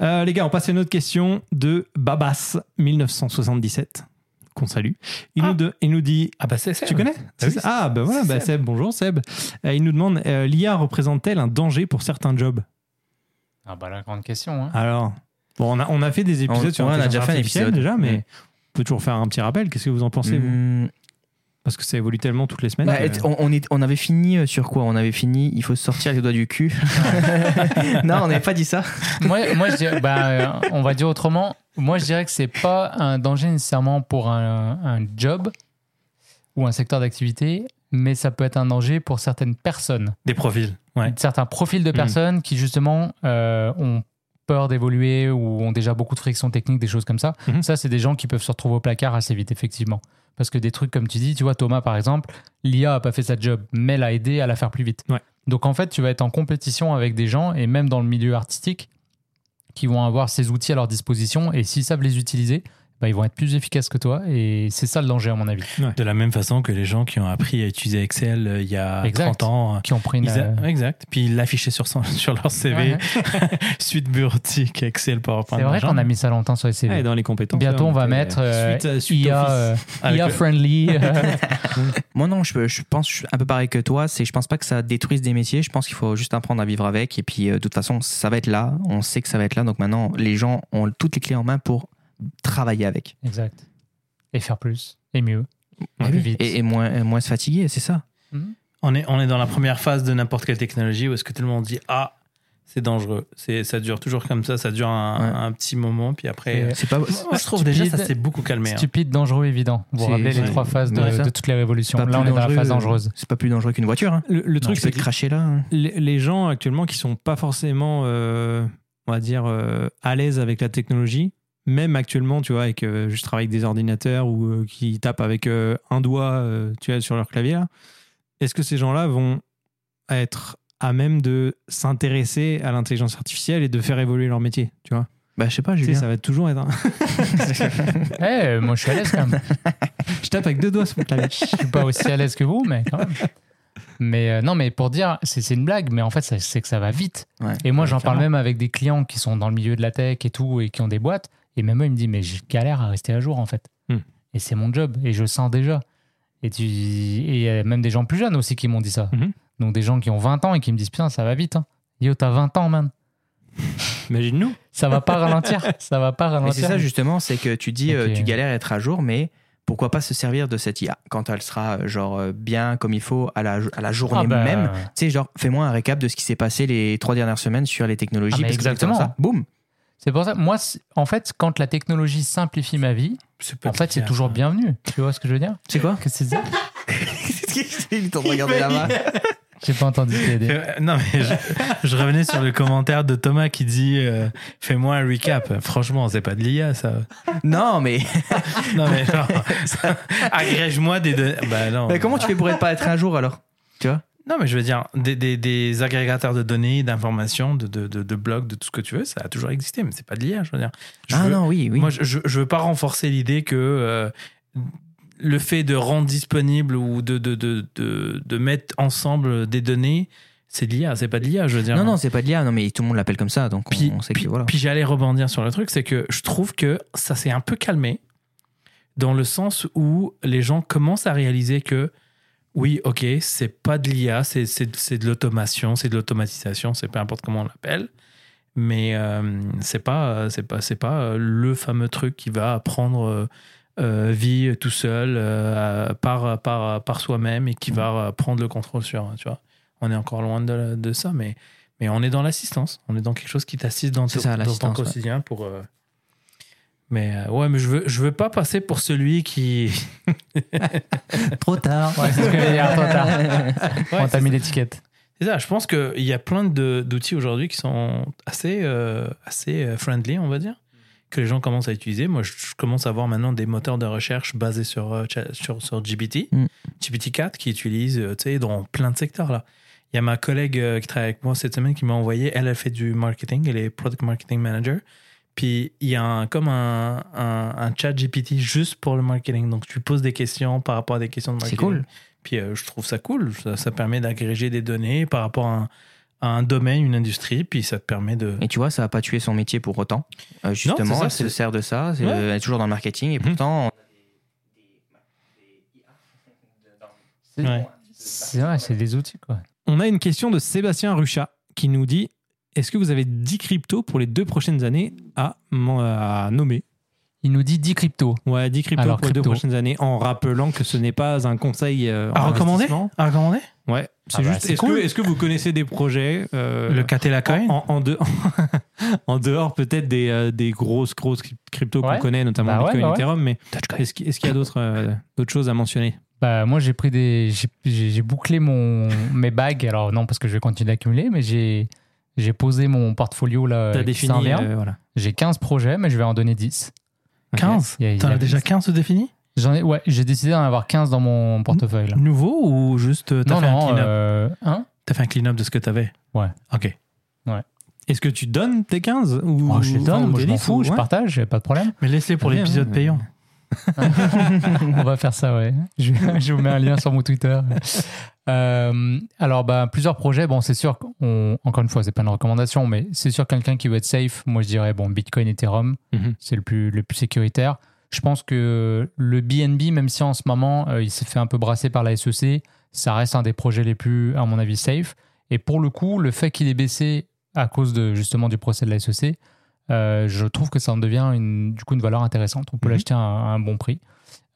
Euh, les gars, on passe à une autre question de Babas 1977 qu'on salue. Il, Ah. nous, de- il nous dit Ah bah c'est ça. Tu connais? Oui, ça Ah, ben voilà, c'est bah Seb. Seb. bonjour Seb. Euh, il nous demande euh, l'IA représente-t-elle un danger pour certains jobs? Ah bah la grande question. Hein. Alors, bon, on a, on a fait des épisodes On- sur ouais, on a déjà fait un épisode. déjà, mais on peut toujours faire un petit rappel. Qu'est-ce que vous en pensez, vous? Hmm, Parce que ça évolue tellement toutes les semaines. bah, que- on, on est- on avait fini euh, sur quoi? On avait fini, il faut se sortir les doigts du cul. non, on n'avait pas dit ça. moi, moi, je dirais, bah, euh, on va dire autrement. Moi, je dirais que c'est pas un danger nécessairement pour un, un job ou un secteur d'activité, mais ça peut être un danger pour certaines personnes, Des profils. Ouais. certains profils de personnes qui justement euh, ont peur d'évoluer ou ont déjà beaucoup de frictions techniques, des choses comme ça. Mhm. Ça, c'est des gens qui peuvent se retrouver au placard assez vite, effectivement. Parce que des trucs comme tu dis, tu vois, Thomas par exemple, l'IA a pas fait sa job, mais l'a aidé à la faire plus vite. Ouais. Donc en fait, tu vas être en compétition avec des gens, et même dans le milieu artistique, qui vont avoir ces outils à leur disposition, et s'ils savent les utiliser, bah, ils vont être plus efficaces que toi, et c'est ça le danger à mon avis. De la même façon que les gens qui ont appris à utiliser Excel euh, il y a Exact. 30 ans. euh, Qui ont pris une... a- euh, Exact. Puis ils l'affichaient sur, son- sur leur CV. Ouais. Suite bureautique, Excel, PowerPoint. C'est vrai qu'on a mis ça longtemps sur les CV. Ouais, dans les compétences. Bientôt, là, on va était mettre euh, suite, euh, suite IA, Office. euh, IA friendly. euh, Moi non, je, je pense je suis un peu pareil que toi. C'est, je pense pas que ça détruise des métiers. Je pense qu'il faut juste apprendre à vivre avec. Et puis euh, de toute façon, ça va être là. On sait que ça va être là. Donc maintenant, les gens ont toutes les clés en main pour travailler avec. exact. Et faire plus, et mieux. Et, plus vite. et, et moins, et moins se fatiguer, c'est ça. On est, on est dans la première phase de n'importe quelle technologie où est-ce que tout le monde dit Ah, c'est dangereux. C'est, ça dure toujours comme ça, ça dure un, Ouais. un petit moment, puis après. euh, C'est pas. Moi, je trouve déjà ça Stupide. s'est beaucoup calmé. hein. Stupide, dangereux, évident. Vous vous rappelez les trois phases de, Ouais, de toutes les révolutions. Là, on est dans la dangereux- phase dangereuse. C'est pas plus dangereux qu'une voiture. Hein. Le, le truc, c'est que cracher là. hein. les, les gens actuellement qui sont pas forcément, euh, on va dire, euh, à l'aise avec la technologie, même actuellement, tu vois, avec euh, juste travailler avec des ordinateurs ou euh, qui tapent avec euh, un doigt, euh, tu vois, sur leur clavier, est-ce que ces gens-là vont être à même de s'intéresser à l'intelligence artificielle et de faire évoluer leur métier, tu vois? Bah je sais pas, Tu sais, Julien. ça va toujours être. un- Eh, moi, je suis à l'aise quand même. Je tape avec deux doigts sur mon clavier. Je suis pas aussi à l'aise que vous, mais quand même. Mais euh, non, mais pour dire, c'est c'est une blague, mais en fait, c'est que ça va vite. Ouais. Et moi, Ouais, j'en parle même avec des clients qui sont dans le milieu de la tech et tout, et qui ont des boîtes. Et même eux, ils me disent, mais je galère à rester à jour, en fait. Hmm. Et c'est mon job, et je le sens déjà. Et tu et il y a même des gens plus jeunes aussi qui m'ont dit ça. Mhm. Donc des gens qui ont 20 ans et qui me disent, putain, ça va vite. Hein. Yo, t'as 20 ans, man. Imagine-nous. Ça va pas ralentir. Ça va pas ralentir. c'est ça justement, c'est que tu dis, euh, tu galères à être à jour, mais pourquoi pas se servir de cette IA quand elle sera euh, genre euh, bien comme il faut à la, à la journée Ah bah, même. Tu sais, genre, fais-moi un récap de ce qui s'est passé les trois dernières semaines sur les technologies. Ah, parce que exactement. Ça, boum. C'est pour ça, moi, en fait, quand la technologie simplifie ma vie, en fait, c'est toujours ça. bienvenu. Tu vois ce que je veux dire? C'est quoi? Qu'est-ce que c'est ça? Il est en train de regarder la main. J'ai pas entendu. Euh, Non, mais je, je revenais sur le commentaire de Thomas qui dit euh, Fais-moi un recap. Franchement, c'est pas de l'IA, ça. Non, mais, Non, mais genre, agrège-moi des données. Bah non. mais comment tu fais pour être pas être un jour alors? Tu Non, mais je veux dire, des, des, des agrégateurs de données, d'informations, de, de, de, de blogs, de tout ce que tu veux, ça a toujours existé, mais c'est pas de l'IA, je veux dire. Je Ah veux- non, oui, oui. Moi, je, je, veux pas renforcer l'idée que euh, le fait de rendre disponible ou de, de, de, de, de mettre ensemble des données, c'est de l'IA, c'est pas de l'IA, je veux dire. non, non, c'est pas de l'IA, non, mais tout le monde l'appelle comme ça, donc on- Puis, on, sait puis, que voilà. puis j'allais rebondir sur le truc, c'est que je trouve que ça s'est un peu calmé dans le sens où les gens commencent à réaliser que oui, ok, c'est pas de l'IA, c'est, de l'automation, c'est de l'automatisation, c'est peu importe comment on l'appelle, mais euh, c'est pas, c'est pas, c'est pas euh, le fameux truc qui va prendre euh, euh, vie tout seul euh, par, par, par soi-même et qui va euh, prendre le contrôle sur, tu vois. On est encore loin de, de ça, mais mais on est dans l'assistance. On est dans quelque chose qui t'assiste dans, ton- ça, dans ton l'assistance, ouais. quotidien pour. Mais euh, ouais, mais je veux, je veux pas passer pour celui qui. Trop tard. Ouais, c'est ce que j'allais dire, trop tard. Ouais, On t'a mis l'étiquette. c'est ça. Je pense qu'il y a plein de- d'outils aujourd'hui qui sont assez, euh, assez euh, friendly, on va dire. que les gens commencent à utiliser. Moi, je, je commence à voir maintenant des moteurs de recherche basés sur, sur, sur GPT, Mm. GPT-4, qui utilisent tu sais, dans plein de secteurs. là. Il y a ma collègue qui travaille avec moi cette semaine qui m'a envoyé, elle, elle fait du marketing, elle est product marketing manager. Puis il y a un, comme un, un, un chat GPT juste pour le marketing. Donc tu poses des questions par rapport à des questions de C'est marketing. cool. Puis euh, je trouve ça cool. Ça, ça permet d'agréger des données par rapport à un, à un domaine, une industrie. Puis ça te permet de. Et tu vois, ça n'a pas tué son métier pour autant. Euh, justement, c'est ça, elle se c'est- sert de ça. c'est- Ouais. Elle est toujours dans le marketing. Et Mhm. pourtant, C'est Ouais. c'est vrai, c'est des outils, quoi. On a une question de Sébastien Ruchat qui nous dit Est-ce que vous avez 10 cryptos pour les deux prochaines années à, à nommer? Il nous dit 10 cryptos. Ouais, 10 cryptos pour les deux crypto. prochaines années, en rappelant que ce n'est pas un conseil euh, À recommander. À recommander? Ouais, c'est Ah bah, juste. Est-ce cool. que, vous connaissez des projets euh, Le Catella Coin en, en, de- en dehors peut-être des, euh, des grosses, grosses cryptos qu'on connaît, notamment Bah ouais, Bitcoin, bah ouais. Ethereum, mais est-ce qu'il y a d'autres euh, choses à mentionner? Bah, moi, j'ai pris des. J'ai bouclé mon, mes bagues. Alors, non, parce que je vais continuer d'accumuler, mais j'ai j'ai posé mon portfolio là. T'as défini. euh, voilà. J'ai 15 projets, mais je vais en donner 10. Ok. 15 Il y a- il y T'en as déjà 15 de définis J'en ai, ouais, j'ai décidé d'en avoir 15 dans mon portefeuille. Là. Nouveau ou juste euh, t'as Non, fait, un non, clean-up euh, hein T'as fait un clean-up de ce que t'avais Ouais. Ok. Est-ce que tu donnes tes 15 ou, Oh, je les donne, ou moi je m'en 10, fous, ou- je ouais. partage, pas de problème. Mais laisse-les pour l'épisode ouais. payant. On va faire ça, ouais. Je, je vous mets un lien sur mon Twitter. Euh, alors, bah, plusieurs projets. Bon, c'est sûr, qu'on- encore une fois, c'est pas une recommandation, mais c'est sûr quelqu'un qui veut être safe. Moi, je dirais bon, Bitcoin, Ethereum, Mhm. c'est le plus, le plus sécuritaire. Je pense que le BNB, même si en ce moment euh, il s'est fait un peu brasser par la SEC, ça reste un des projets les plus, à mon avis, safe. Et pour le coup, le fait qu'il ait baissé à cause de justement du procès de la SEC, euh, je trouve que ça en devient une, du coup une valeur intéressante. On peut Mhm. l'acheter à un, à un bon prix.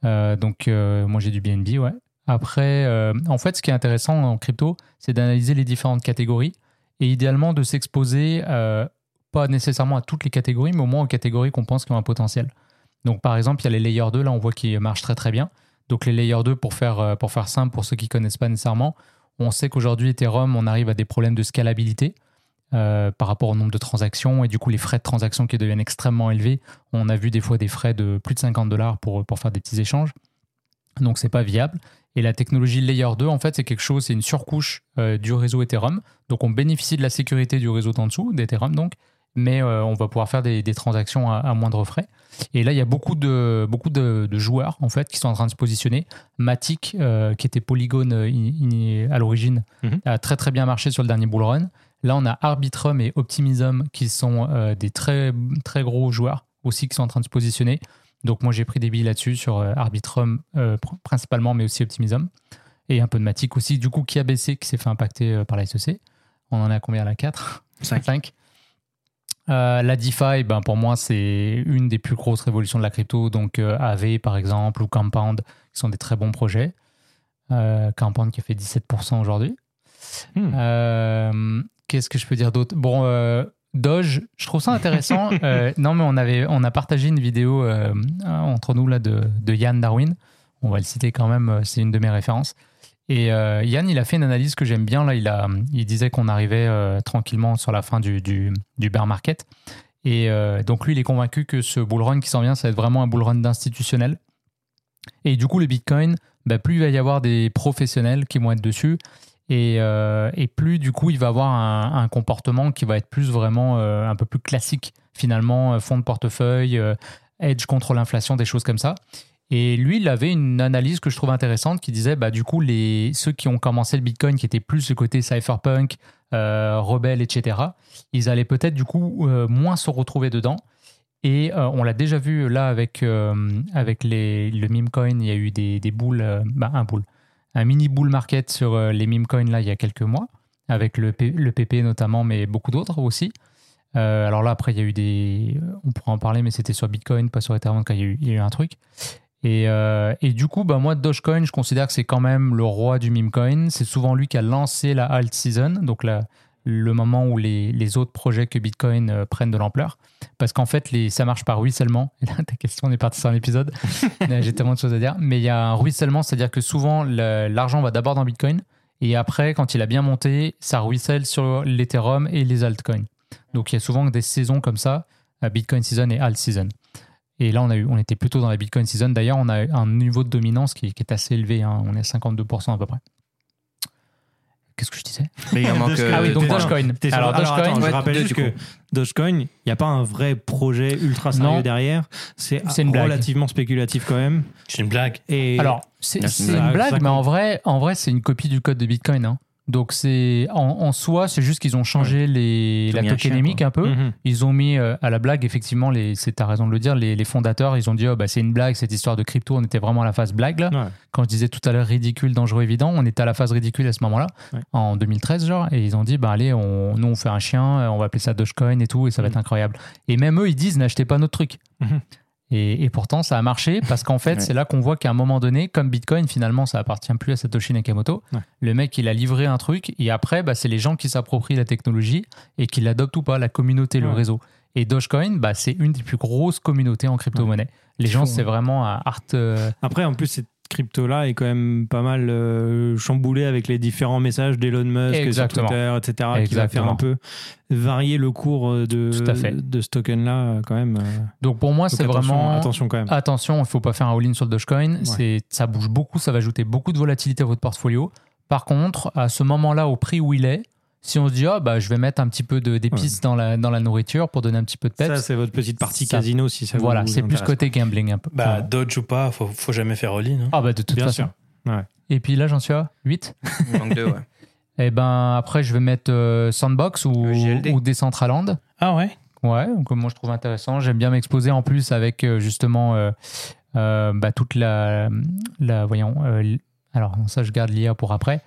Euh, donc, euh, moi, j'ai du BNB, ouais. Après, en fait, ce qui est intéressant en crypto, c'est d'analyser les différentes catégories et idéalement de s'exposer, pas nécessairement à toutes les catégories, mais au moins aux catégories qu'on pense qui ont un potentiel. Donc, par exemple, il y a les layers 2, là, on voit qu'ils marchent très très bien. Donc, les layers 2, pour faire, pour faire simple, pour ceux qui ne connaissent pas nécessairement, on sait qu'aujourd'hui, Ethereum, on arrive à des problèmes de scalabilité euh, par rapport au nombre de transactions et du coup, les frais de transaction qui deviennent extrêmement élevés. On a vu des fois des frais de plus de 50 dollars pour, pour faire des petits échanges. Donc, c'est pas viable. Et la technologie Layer 2, en fait, c'est quelque chose, c'est une surcouche euh, du réseau Ethereum. Donc, on bénéficie de la sécurité du réseau en dessous, d'Ethereum, donc, mais euh, on va pouvoir faire des, des transactions à, à moindre frais. Et là, il y a beaucoup de, beaucoup de, de joueurs, en fait, qui sont en train de se positionner. Matic, qui était Polygon in- in- à l'origine, Mhm. a très, très bien marché sur le dernier bull run. Là, on a Arbitrum et Optimism qui sont euh, des très, très gros joueurs aussi qui sont en train de se positionner. Donc, moi, j'ai pris des billes là-dessus sur euh, Arbitrum euh, pr- principalement, mais aussi Optimism. Et un peu de Matic aussi, du coup, qui a baissé, qui s'est fait impacter par la SEC. On en a combien là? 4 Cinq. 5. la DeFi, ben, pour moi, c'est une des plus grosses révolutions de la crypto. Donc, AV, par exemple, ou Compound, qui sont des très bons projets. Compound qui a fait 17% aujourd'hui. Hmm. Euh, Qu'est-ce que je peux dire d'autre? Bon, euh, Doge, je trouve ça intéressant. Euh, non, mais on, avait, on a partagé une vidéo euh, entre nous là, de, de Yann Darwin. On va le citer quand même, c'est une de mes références. Et Yann, il a fait une analyse que j'aime bien. Là, il, a, il disait qu'on arrivait tranquillement sur la fin du, du, du bear market. Et donc, lui, il est convaincu que ce bull run qui s'en vient, ça va être vraiment un bull run d'institutionnel. Et du coup, le Bitcoin, bah, plus il va y avoir des professionnels qui vont être dessus, et, euh, et plus du coup il va avoir un, comportement qui va être plus vraiment euh, un peu plus classique finalement, euh, fonds de portefeuille, euh, hedge contre l'inflation, des choses comme ça. Et lui, il avait une analyse que je trouve intéressante qui disait, bah, du coup, les, ceux qui ont commencé le Bitcoin, qui étaient plus ce côté cypherpunk, rebelle, etc., ils allaient peut-être du coup moins se retrouver dedans. Et on l'a déjà vu là avec, avec le meme coin, il y a eu des, boules, bah, un boule, un mini bull market sur euh, les meme coins là il y a quelques mois, avec le, PP notamment, mais beaucoup d'autres aussi. Euh, alors là, après, il y a eu des. On pourra en parler, mais c'était sur Bitcoin, pas sur Ethereum, quand il y a eu, un truc. Et, euh, et du coup, bah, moi, Dogecoin, je considère que c'est quand même le roi du meme coin. C'est souvent lui qui a lancé la alt season, donc la, le moment où les, les autres projets que Bitcoin euh, prennent de l'ampleur. Parce qu'en fait, les, ça marche par ruissellement. Et là, ta question, on est parti sur un épisode. J'ai tellement de choses à dire. Mais il y a un ruissellement, c'est-à-dire que souvent, l'argent va d'abord dans Bitcoin. Et après, quand il a bien monté, ça ruisselle sur l'Ethereum et les altcoins. Donc il y a souvent des saisons comme ça. euh, Bitcoin season et alt season. Et là, on, a eu, on était plutôt dans la Bitcoin season. D'ailleurs, on a un niveau de dominance qui, qui est assez élevé. hein. On est à 52% à peu près. Qu'est-ce que je disais Mais il en manque. Dogecoin. Ah oui, donc Dogecoin. Alors, alors, Dogecoin, attends, je rappelle deux, juste que. Dogecoin, il n'y a pas un vrai projet ultra sérieux Non. derrière. C'est blague. relativement spéculatif quand même. C'est une blague. Et Alors, c'est une blague, mais en vrai, en vrai c'est une copie du code de Bitcoin. hein. Donc, c'est en, en soi, c'est juste qu'ils ont changé les, la mis un peu. Mhm. Ils ont mis euh, à la blague, effectivement, c'est, t'as raison de le dire, les, les fondateurs, ils ont dit, oh, bah, c'est une blague, cette histoire de crypto, on était vraiment à la phase blague, là. Ouais. Quand je disais tout à l'heure ridicule, dangereux, évident, on était à la phase ridicule à ce moment-là, Ouais. en 2013, genre, et ils ont dit, bah, allez, on, nous, on fait un chien, euh, on va appeler ça Dogecoin et tout, et ça va Mhm. être incroyable. Et même eux, ils disent, n'achetez pas notre truc. Mhm. Et, et pourtant, ça a marché parce qu'en fait, Ouais. c'est là qu'on voit qu'à un moment donné, comme Bitcoin, finalement, ça appartient plus à Satoshi Nakamoto. Ouais. Le mec, il a livré un truc et après, bah, c'est les gens qui s'approprient la technologie et qui l'adoptent ou pas, la communauté, le réseau. Et Dogecoin, bah, c'est une des plus grosses communautés en crypto-monnaie. Les gens, c'est vraiment un art. euh, Après, en plus, cette crypto-là est quand même pas mal euh, chamboulée avec les différents messages d'Elon Musk sur Exactement. Twitter, etc., qui va faire un peu varier le cours de, Tout à fait. de ce token-là, euh, quand même. euh. Donc pour moi, c'est vraiment. Attention quand même. Attention, il ne faut pas faire un all-in sur le Dogecoin. C'est, ça bouge beaucoup, ça va ajouter beaucoup de volatilité à votre portfolio. Par contre, à ce moment-là, au prix où il est, si on se dit, ah, bah, je vais mettre un petit peu de, d'épices dans, la, dans la nourriture pour donner un petit peu de Ça, peps. c'est votre petite partie Ça- casino, si ça vous voilà, c'est plus côté gambling un peu. Bah, Dodge ou pas, faut, faut jamais faire all-in. hein. ah, bah, de toute Bien façon. sûr. Et puis là, j'en suis à 8. Il manque deux, ouais. Et ben après, je vais mettre euh, Sandbox ou, ou Decentraland. Ah ouais Ouais, donc moi je trouve intéressant. J'aime bien m'exposer en plus avec euh, justement euh, euh, bah, toute la, la voyons. euh, alors ça je garde l'IA pour après.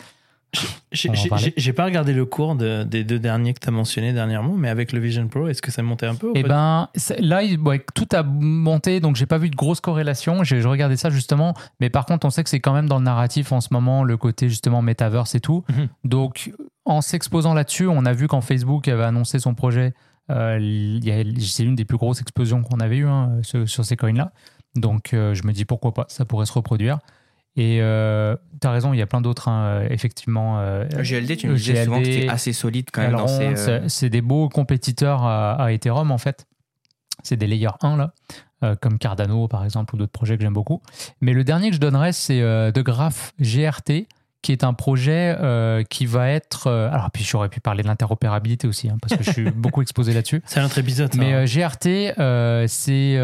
J'ai pas regardé le cours de- des deux derniers que tu as mentionnés dernièrement, mais avec le Vision Pro, est-ce que ça montait un peu pas ben là, ouais, tout a monté, donc j'ai pas vu de grosse corrélation. J'ai je regardais ça justement, mais par contre, on sait que c'est quand même dans le narratif en ce moment le côté justement metaverse et tout. Mhm. Donc en s'exposant là-dessus, on a vu quand Facebook avait annoncé son projet, euh, c'est l'une des plus grosses explosions qu'on avait eues hein, sur, sur ces coins-là. Donc euh, je me dis pourquoi pas, ça pourrait se reproduire. Et euh, tu as raison, il y a plein d'autres, hein, euh, effectivement. euh, GLD, tu me disais souvent que c'était assez solide quand même euh, c'est- des beaux compétiteurs à, à Ethereum en fait. C'est des layers 1 là, comme Cardano par exemple ou d'autres projets que j'aime beaucoup. Mais le dernier que je donnerais, c'est The Graph GRT, qui est un projet qui va être. alors, puis j'aurais pu parler de l'interopérabilité aussi, hein, parce que je suis beaucoup exposé là-dessus. C'est un autre épisode. Mais hein. GRT, c'est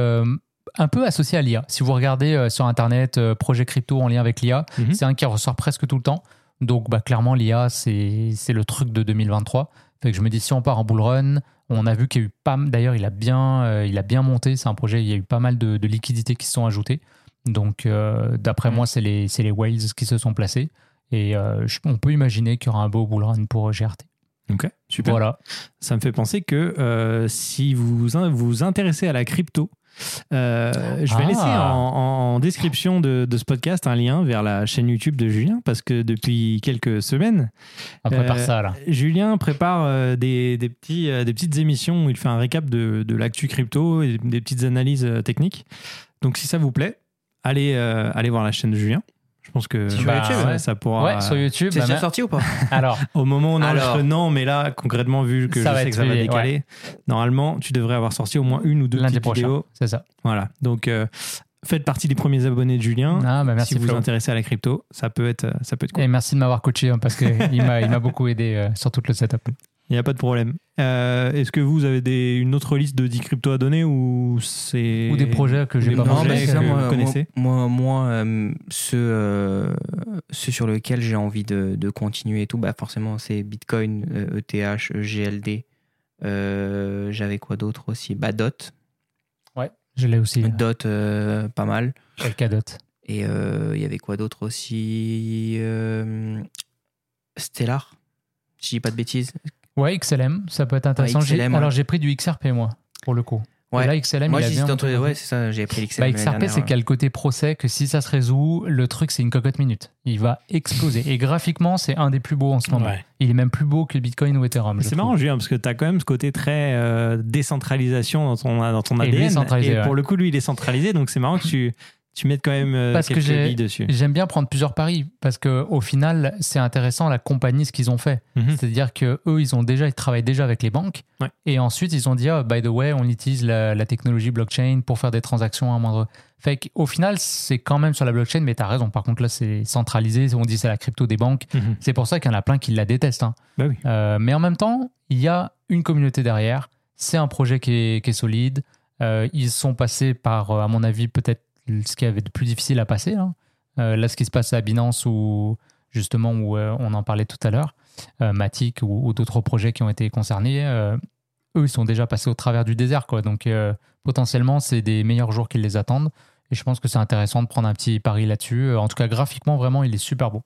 un peu associé à l'IA. Si vous regardez euh, sur Internet, euh, projet crypto en lien avec l'IA, Mhm. c'est un qui ressort presque tout le temps. Donc, bah, clairement, l'IA, c'est le truc de 2023. Fait que je me dis, si on part en bull run, on a vu qu'il y a eu pas D'ailleurs, il, a bien, euh, il a bien monté. C'est un projet, il y a eu pas mal de, de liquidités qui se sont ajoutées. Donc, d'après Mhm. moi, c'est les, les whales qui se sont placés. Et je- on peut imaginer qu'il y aura un beau bull run pour GRT. Ok, super. Voilà. Ça me fait penser que si vous vous vous intéressez à la crypto, euh, je vais Ah. laisser en, en description de, de ce podcast un lien vers la chaîne YouTube de Julien parce que depuis quelques semaines, On prépare Euh, ça, là. Julien prépare euh, des, des petits, des petites émissions où il fait un récap de, de l'actu crypto et des petites analyses techniques. Donc si ça vous plaît, allez, euh, allez voir la chaîne de Julien. Je pense que Sur Bah, YouTube, ça, ouais. ça pourra. Ouais, sur YouTube. C'est bah, déjà sorti ou pas Alors, Au moment où on enregistre, Alors. non, mais là, concrètement, vu que Ça je sais que ça va décaler, normalement, tu devrais avoir sorti au moins une ou deux lundi petites prochain. vidéos. C'est ça. Voilà. Donc, euh, faites partie des premiers abonnés de Julien. Ah, bah merci si vous Flo. vous intéressez à la crypto, ça peut être, ça peut être cool. Et merci de m'avoir coaché hein, parce qu'il m'a, il m'a beaucoup aidé euh, sur tout le setup. Il n'y a pas de problème. Euh, Est-ce que vous avez des, une autre liste de 10 cryptos à donner ou c'est Ou des projets que j'ai pas projets que ça, vous moi, connaissez moi, moi, euh, ceux, euh, ceux sur lesquels j'ai envie de, de continuer et tout, bah forcément, c'est Bitcoin, euh, ETH, GLD. Euh, J'avais quoi d'autre aussi? Bah, Dot. Je l'ai aussi. Dot, euh, pas mal. Polkadot. Et euh, il y avait quoi d'autre aussi? Euh, Stellar, si je dis pas de bêtises. Ouais, XLM, ça peut être intéressant. Ouais, XLM, ouais. Alors j'ai pris du XRP moi, pour le coup. Ouais. Et là, XLM, Moi, il a j'hésite bien entre. monté. Ouais, c'est ça, j'ai pris l'XL. Bah, XRP, c'est qu'il y a le côté procès que si ça se résout, le truc, c'est une cocotte minute. Il va exploser. Et graphiquement, c'est un des plus beaux en ce moment. Ouais. Il est même plus beau que le Bitcoin ou Ethereum. C'est marrant, Julien, parce que tu as quand même ce côté très euh, décentralisation dans ton, dans ton Et ADN. Et pour ouais. le coup, lui, il est centralisé. Donc, c'est marrant que tu, tu mettes quand même euh, Parce que quelques j'ai- billes dessus. J'aime bien prendre plusieurs paris parce que au final, c'est intéressant la compagnie ce qu'ils ont fait. Mhm. C'est-à-dire que eux, ils ont déjà, ils travaillent déjà avec les banques. Ouais. Et ensuite, ils ont dit, oh, by the way, on utilise la, la technologie blockchain pour faire des transactions à moindre. Fait qu'au final, c'est quand même sur la blockchain, mais tu as raison. Par contre, là, c'est centralisé. On dit c'est la crypto des banques. Mhm. C'est pour ça qu'il y en a plein qui la détestent. hein. Bah oui. Euh, mais en même temps, il y a une communauté derrière. C'est un projet qui est, qui est solide. Euh, ils sont passés par, à mon avis, peut-être ce qui avait de plus difficile à passer. hein. Euh, là, ce qui se passe à Binance, ou justement, où euh, on en parlait tout à l'heure, euh, Matic ou, d'autres projets qui ont été concernés, eux, ils sont déjà passés au travers du désert. Donc, potentiellement, c'est des meilleurs jours qui les attendent. Et je pense que c'est intéressant de prendre un petit pari là-dessus. En tout cas, graphiquement, vraiment, il est super beau.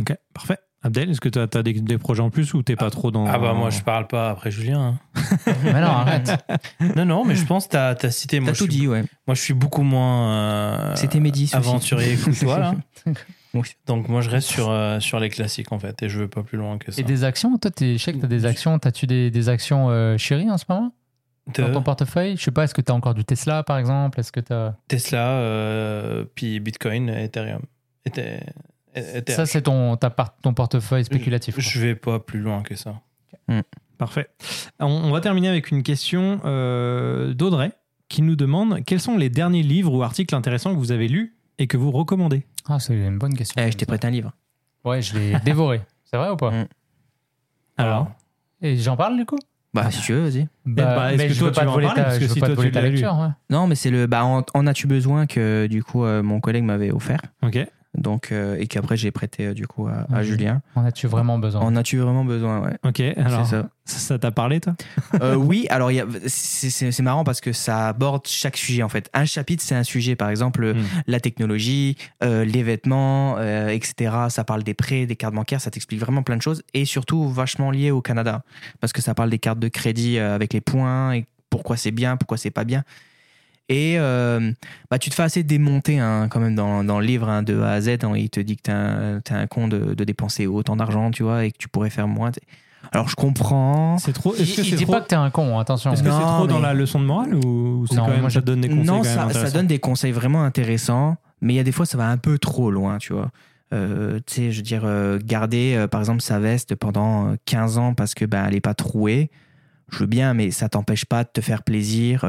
Ok, parfait. Abdel, est-ce que tu as, des, des projets en plus ou t'es pas trop dans. Ah bah moi je parle pas après Julien. hein. Mais non, arrête. Non non mais je pense que t'as as cité moi T'as tout suis, dit, ouais. moi je suis beaucoup moins euh, C'était Mehdi, aventurier que toi là. Donc moi je reste sur euh, sur les classiques en fait et je veux pas plus loin que ça. Et des actions Toi, t'es- je sais que tu as des actions. T'as-tu des, des actions euh, chéries en ce moment? De dans ton portefeuille? Je sais pas, est-ce que tu as encore du Tesla par exemple? Est-ce que tu Tesla euh, puis Bitcoin, Ethereum. Ethe- Ether. Ça, c'est ton, ta part- ton portefeuille spéculatif. quoi. Je vais pas plus loin que ça. Parfait. On, on va terminer avec une question euh, d'Audrey qui nous demande quels sont les derniers livres ou articles intéressants que vous avez lus et que vous recommandez? Ah, c'est une bonne question. Eh, je t'ai prêté un livre. Ouais, je l'ai dévoré. C'est vrai ou pas? Mm. Alors? Et j'en parle du coup? Bah, si tu veux, vas-y. bah, est-ce mais que je toi, veux tu pas veux te en voler ta, Parce je que veux si pas toi, te voler tu ta l'as lu. lecture. ouais. Non, mais c'est le. Bah, en, en as-tu besoin que du coup euh, mon collègue m'avait offert? Ok. Donc euh, et qu'après j'ai prêté euh, du coup à, à Mhm. Julien. En as-tu vraiment besoin En as-tu vraiment besoin Ouais. Ok. Alors, C'est ça. t'a parlé, toi Euh, oui, alors il y a- c'est marrant parce que ça aborde chaque sujet en fait. Un chapitre, c'est un sujet, par exemple Mm. la technologie, euh, les vêtements, euh, etc. Ça parle des prêts, des cartes bancaires, ça t'explique vraiment plein de choses et surtout vachement lié au Canada parce que ça parle des cartes de crédit euh, avec les points et pourquoi c'est bien, pourquoi c'est pas bien. Et euh, bah, tu te fais assez démonter hein, quand même dans, dans le livre hein, de A à Z. hein, il te dit que t'es un, t'es un con de, de dépenser autant d'argent, tu vois, et que tu pourrais faire moins. Alors je comprends. C'est trop. Il, Est-ce que il c'est dit trop pas que t'es un con, attention. Est-ce que c'est trop dans la leçon de morale ou c'est Non, quand même moi, ça te donne des conseils Non, quand même ça, donne des conseils vraiment intéressants, mais il y a des fois, ça va un peu trop loin, tu vois. Euh, tu sais, je veux dire, euh, garder euh, par exemple sa veste pendant euh, 15 ans parce que ben elle est pas trouée, je veux bien, mais ça t'empêche pas de te faire plaisir.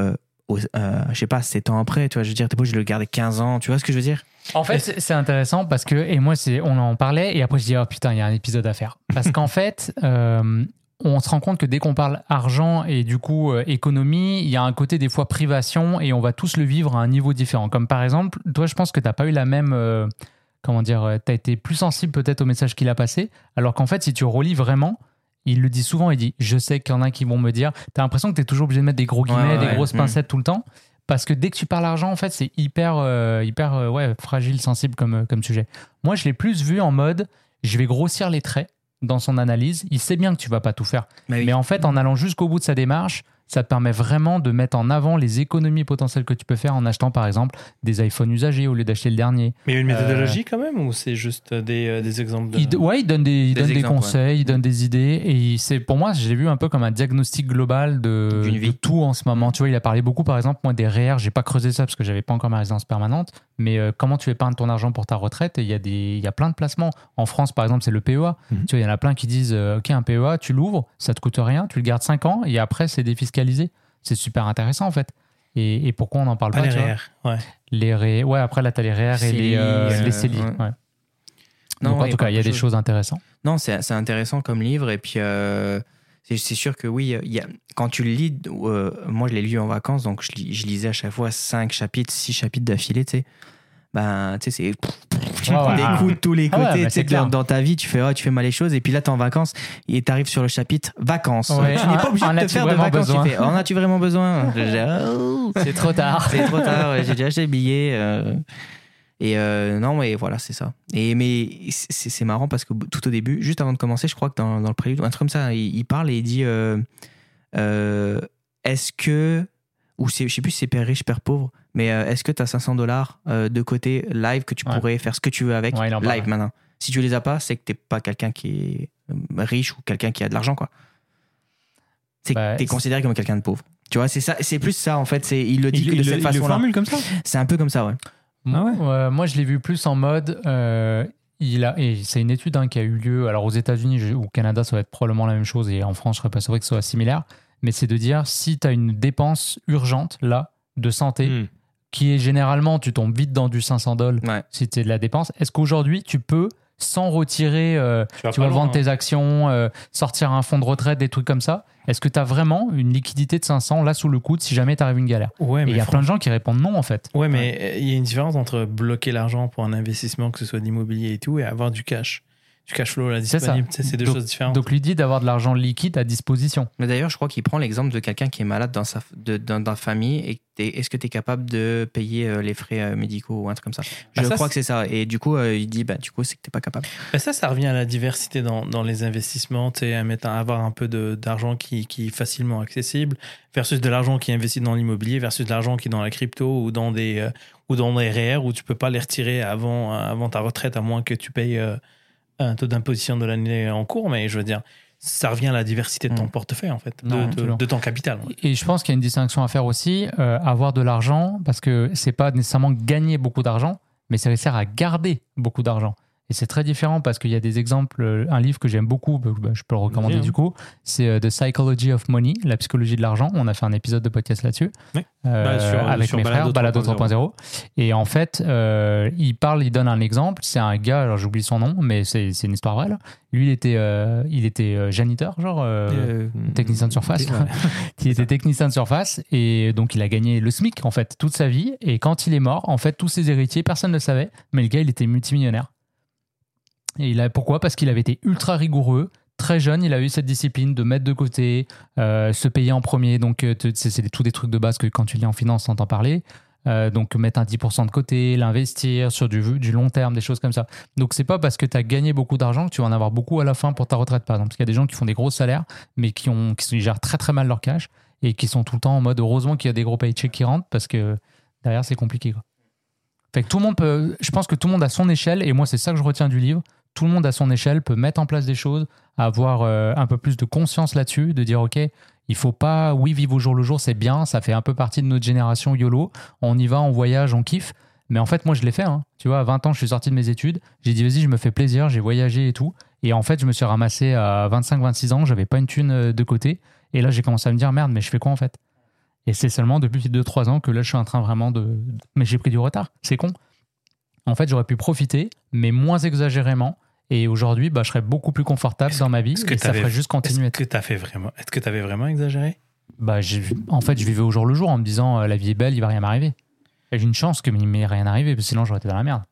Euh, je sais pas, 7 ans après, tu vois, je veux dire, t'es pas obligé de le garder 15 ans, tu vois ce que je veux dire? En fait, c'est intéressant parce que, et moi, on en parlait, et après, je dis, oh putain, il y a un épisode à faire. Parce qu'en fait, euh, on se rend compte que dès qu'on parle argent et du coup euh, économie, il y a un côté des fois privation et on va tous le vivre à un niveau différent. Comme par exemple, toi, je pense que tu n'as pas eu la même. comment dire Tu as été plus sensible peut-être au message qu'il a passé, alors qu'en fait, si tu relis vraiment, il le dit souvent, il dit Je sais qu'il y en a qui vont me dire. Tu as l'impression que tu es toujours obligé de mettre des gros guillemets, Ouais, ouais, des grosses Mm. pincettes tout le temps. Parce que dès que tu parles argent, en fait, c'est hyper, euh, hyper euh, ouais, fragile, sensible comme, euh, comme sujet. Moi, je l'ai plus vu en mode je vais grossir les traits dans son analyse. Il sait bien que tu vas pas tout faire. Mais en fait, en allant jusqu'au bout de sa démarche, ça te permet vraiment de mettre en avant les économies potentielles que tu peux faire en achetant, par exemple, des iPhones usagés au lieu d'acheter le dernier. Mais il y a une méthodologie quand même ou c'est juste des, euh, des exemples de... Il, ouais, il donne des, il Des donne des conseils, il donne des idées. Et c'est pour moi, je l'ai vu un peu comme un diagnostic global de, tout en ce moment. Tu vois, il a parlé beaucoup, par exemple, moi, des REER. J'ai pas creusé ça parce que j'avais pas encore ma résidence permanente. Mais euh, comment tu épargnes ton argent pour ta retraite Et il y, a des- il y a plein de placements. En France, par exemple, c'est le PEA. Mhm. Tu vois, il y en a plein qui disent euh, Ok, un PEA, tu l'ouvres, ça te coûte rien, tu le gardes 5 ans et après, c'est défiscalisé. C'est super intéressant, en fait. Et, et pourquoi on n'en parle Pas pas les REER, ouais. Les REER. Ouais, après, là, tu as les REER et les, euh, euh, les CELI. ouais. ouais. Non, Donc, en tout cas, il y a des de choses intéressantes. Non, c'est c'est intéressant comme livre. Et puis, euh, c'est sûr que oui, il y a, quand tu le lis, euh, moi je l'ai lu en vacances, donc je, je lisais à chaque fois 5 chapitres, 6 chapitres d'affilée, tu sais. Ben, tu sais, c'est. Tu Ouais, prends ouais. des coups de tous les Ah ouais, côtés, bah, c'est clair. dans, dans ta vie, tu fais, oh, tu fais mal les choses, et puis là, t'es en vacances, et t'arrives sur le chapitre vacances. Ouais. Tu n'es pas obligé En de te faire de vacances, tu fais, en as-tu vraiment besoin? Oh, C'est trop tard. c'est trop tard, ouais, j'ai déjà acheté le billet. euh, et euh, non, mais voilà, c'est ça. Et mais c'est c'est marrant parce que tout au début, juste avant de commencer, je crois que dans, dans le prélude, un truc comme ça, il, il parle et il dit euh, euh, Est-ce que. Ou c'est- je sais plus si c'est père riche, père pauvre, mais euh, est-ce que tu as 500 dollars euh, de côté live que tu Ouais. pourrais faire ce que tu veux avec Ouais, parle. live maintenant? Si tu les as pas, c'est que t'es pas quelqu'un qui est euh, riche ou quelqu'un qui a de l'argent, quoi. C'est Bah, que t'es considéré comme quelqu'un de pauvre. Tu vois, c'est ça, c'est plus ça en fait. C'est il le dit Il, que de il cette façon-là. formule comme ça? C'est un peu comme ça, ouais. Ah ouais? Moi, moi, je l'ai vu plus en mode. euh, il a, et c'est une étude hein, qui a eu lieu. Alors, aux États-Unis ou au Canada, ça va être probablement la même chose. Et en France, je serais pas sûr que ce soit similaire. Mais c'est de dire si tu as une dépense urgente, là, de santé, Hmm. qui est généralement, tu tombes vite dans du 500 dollars Ouais. si c'est de la dépense. Est-ce qu'aujourd'hui, tu peux, sans retirer, euh, tu vas vendre hein. tes actions, euh, sortir un fonds de retraite, des trucs comme ça, est-ce que tu as vraiment une liquidité de 500 là sous le coude si jamais tu arrives une galère? Ouais, Et mais il y a plein de gens qui répondent non, en fait. Ouais, mais il y a une différence entre bloquer l'argent pour un investissement, que ce soit d'immobilier et tout, et avoir du cash. Du cash flow là, C'est ça. disponible. C'est deux Donc- choses différentes. Donc, l'idée d'avoir de l'argent liquide à disposition. Mais d'ailleurs, je crois qu'il prend l'exemple de quelqu'un qui est malade dans sa de- dans, dans la famille et t'es- est-ce que tu es capable de payer euh, les frais euh, médicaux ou un truc comme ça? Je Bah, ça, crois que c'est ça. Et du coup, euh, il dit bah, du coup, c'est que tu pas capable. Mais ça, ça revient à la diversité dans, dans les investissements, tu sais, à mettre, à avoir un peu de- d'argent qui, qui est facilement accessible, versus de l'argent qui est investi dans l'immobilier, versus de l'argent qui est dans la crypto ou dans des, euh, ou dans des REER où tu peux pas les retirer avant, avant ta retraite, à moins que tu payes euh, un taux d'imposition de l'année en cours. Mais je veux dire, ça revient à la diversité de ton Mm. portefeuille, en fait, de, Non, de- absolument. de ton capital. Et je pense qu'il y a une distinction à faire aussi, euh, avoir de l'argent, parce que c'est pas nécessairement gagner beaucoup d'argent, mais ça sert à garder beaucoup d'argent. Et c'est très différent parce qu'il y a des exemples. euh, Un livre que j'aime beaucoup, bah, bah, je peux le recommander Vas-y, hein. du coup, c'est euh, The Psychology of Money, la psychologie de l'argent. On a fait un épisode de podcast là-dessus euh, Bah, sur- avec sur mes Balado frères, Balado 3.0. 3.0. Et en fait, euh, il parle, il donne un exemple. C'est un gars, alors j'oublie son nom, mais c'est une histoire vraie. là. Lui, il était, euh, il était janiteur, genre. technicien de surface. Ouais. il était technicien de surface et donc il a gagné le SMIC en fait toute sa vie. Et quand il est mort, en fait, tous ses héritiers, personne ne le savait, mais le gars, il était multimillionnaire. Il a, pourquoi? Parce qu'il avait été ultra rigoureux. Très jeune, il a eu cette discipline de mettre de côté, euh, se payer en premier. Donc, euh, c'est tous des trucs de base que quand tu lis en finance, t'entends parler. Euh, donc, mettre un 10% de côté, l'investir sur du, du long terme, des choses comme ça. Donc, c'est pas parce que tu as gagné beaucoup d'argent que tu vas en avoir beaucoup à la fin pour ta retraite, par exemple. Parce qu'il y a des gens qui font des gros salaires, mais qui, ont, qui gèrent très très mal leur cash et qui sont tout le temps en mode heureusement qu'il y a des gros paychecks qui rentrent parce que derrière, c'est compliqué. Fait que tout le monde peut, je pense que tout le monde à son échelle, et moi, c'est ça que je retiens du livre. Tout le monde à son échelle peut mettre en place des choses, avoir euh, un peu plus de conscience là-dessus, de dire, OK, il faut pas, oui, vivre au jour le jour, c'est bien, ça fait un peu partie de notre génération YOLO. On y va, on voyage, on kiffe. Mais en fait, moi, je l'ai fait. hein. Tu vois, à 20 ans, je suis sorti de mes études. J'ai dit, vas-y, je me fais plaisir, j'ai voyagé et tout. Et en fait, je me suis ramassé à 25-26 ans, j'avais pas une thune euh, de côté. Et là, j'ai commencé à me dire, merde, mais je fais quoi en fait? Et c'est seulement depuis 2-3 ans que là, je suis en train vraiment de. de- Mais j'ai pris du retard, c'est con. En fait, j'aurais pu profiter, mais moins exagérément. Et aujourd'hui, bah, je serais beaucoup plus confortable dans ma vie que et ça ferait juste continuer. Est-ce que tu fait vraiment, est-ce que vraiment exagéré? Bah, en fait, je vivais au jour le jour en me disant euh, la vie est belle, il va rien m'arriver. J'ai une chance que m'est rien arrivé, parce que sinon j'aurais été dans la merde.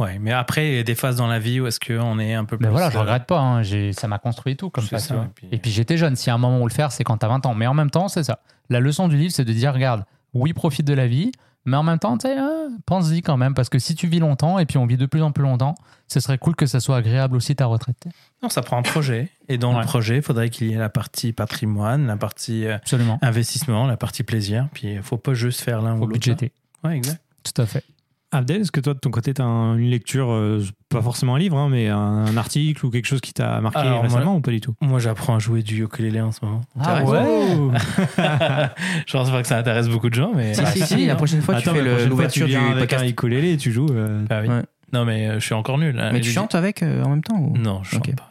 Ouais, mais après, il y a des phases dans la vie où est-ce qu'on est un peu plus. Mais voilà, je euh, regrette pas. hein. Ça m'a construit et tout comme ça. et puis- puis j'étais jeune. S'il y a un moment où le faire, c'est quand t'as 20 ans. Mais en même temps, c'est ça. La leçon du livre, c'est de dire regarde, oui, profite de la vie, mais en même temps, tu sais, hein, pense-y quand même. Parce que si tu vis longtemps et puis on vit de plus en plus longtemps, ce serait cool que ça soit agréable aussi ta retraite. Non, ça prend un projet. Et dans Ouais. le projet, il faudrait qu'il y ait la partie patrimoine, la partie euh, Absolument. investissement, la partie plaisir. Puis il faut pas juste faire l'un ou l'autre. budgéter. Ouais, exact. Tout à fait. Abdel, est-ce que toi, de ton côté, tu as une lecture, euh, pas forcément un livre, hein, mais un, un article ou quelque chose qui t'a marqué Alors, moi- récemment ou pas du tout? Moi, j'apprends à jouer du ukulélé en ce moment. Ah Je pense pas que ça intéresse beaucoup de gens, mais. Si, Bah, si, si, la hein. prochaine fois, tu Attends, fais mais prochaine fois, l'ouverture tu du avec podcast. un ukulélé et tu joues. euh, Bah oui. Ouais. Non, mais euh, je suis encore nul. hein. Mais tu chantes avec euh, en même temps ou... Non, je chante pas.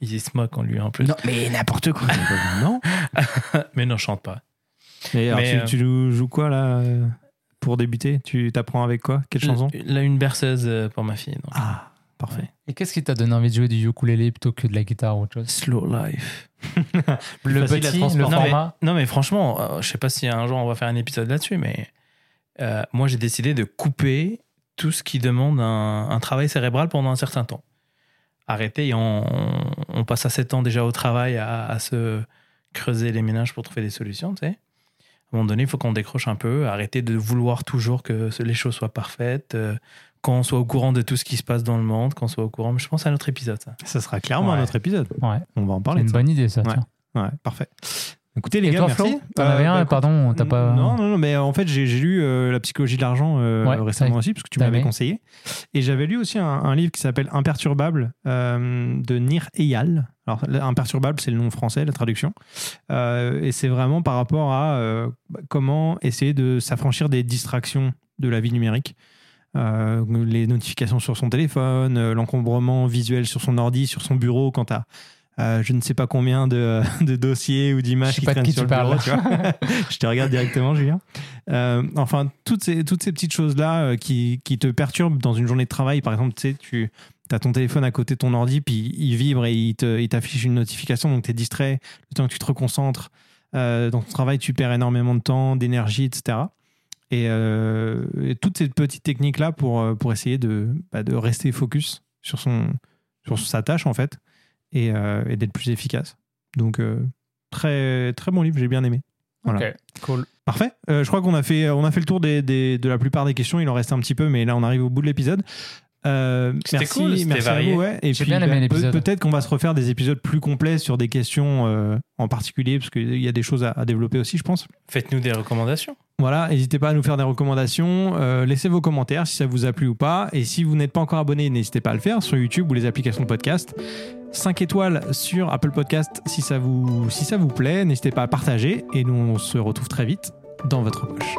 Il se moque en lui en plus. Non, mais n'importe quoi. non. mais non, je chante pas. Et alors, Mais, tu, euh, tu joues, quoi là pour débuter? Tu t'apprends avec quoi? Quelle chanson? Là, une berceuse pour ma fille. donc. Ah, parfait. Et qu'est-ce qui t'a donné envie de jouer du ukulélé plutôt que de la guitare ou autre chose? Slow life. Le petit, le transporter. Non, mais- format. Non, mais franchement, euh, je sais pas si un jour on va faire un épisode là-dessus, mais euh, moi j'ai décidé de couper tout ce qui demande un, un travail cérébral pendant un certain temps. Arrêter, et on, on passe à 7 ans déjà au travail à, à se creuser les ménages pour trouver des solutions, tu sais. À un moment donné, il faut qu'on décroche un peu, arrêter de vouloir toujours que les choses soient parfaites, euh, qu'on soit au courant de tout ce qui se passe dans le monde, qu'on soit au courant. Mais je pense à un autre épisode, ça. Ça sera clairement Ouais. un autre épisode. Ouais. On va en C'est parler. une de ça. bonne idée, ça. Ouais. parfait. Écoutez, les Et gars, toi, merci. T'en Euh, avais bah, un, écoute, pardon, t'as pas. Non, non, non, mais en fait, j'ai lu euh, La psychologie de l'argent euh, Ouais, récemment aussi, parce que tu m'avais conseillé. Et j'avais lu aussi un, un livre qui s'appelle Imperturbable euh, de Nir Eyal. Alors, le- Imperturbable, c'est le nom français, la traduction. Euh, et c'est vraiment par rapport à euh, bah, comment essayer de s'affranchir des distractions de la vie numérique. Euh, les notifications sur son téléphone, euh, l'encombrement visuel sur son ordi, sur son bureau quand tu as je ne sais pas combien de, de dossiers ou d'images qui traînent sur le bureau. Tu vois je te regarde directement, Julien. Euh, enfin, toutes ces, toutes ces petites choses-là euh, qui, qui, te perturbent dans une journée de travail. Par exemple, tu sais, tu as ton téléphone à côté de ton ordi, puis il vibre et il t'affiche une notification, donc tu es distrait. Le temps que tu te reconcentres euh, dans ton travail, tu perds énormément de temps, d'énergie, etc. Et, toutes ces petites techniques-là pour, pour essayer de, bah, de rester focus sur, son, sur sa tâche, en fait et, euh, et d'être plus efficace. Donc, euh, très, très bon livre, j'ai bien aimé. Voilà. Ok, cool. Parfait. Euh, je crois qu'on a fait, on a fait le tour des, des, de la plupart des questions. Il en reste un petit peu, mais là, on arrive au bout de l'épisode. Euh, c'était cool, merci varié. à vous. Ouais. Et puis, bien aimé bah, peut-être qu'on va se refaire des épisodes plus complets sur des questions euh, en particulier, parce qu'il y a des choses à, à développer aussi, je pense. Faites-nous des recommandations. Voilà, n'hésitez pas à nous faire des recommandations, euh, laissez vos commentaires si ça vous a plu ou pas, et si vous n'êtes pas encore abonné, n'hésitez pas à le faire sur YouTube ou les applications de podcast. 5 étoiles sur Apple Podcast si ça vous, si ça vous plaît, n'hésitez pas à partager, et nous on se retrouve très vite dans votre poche.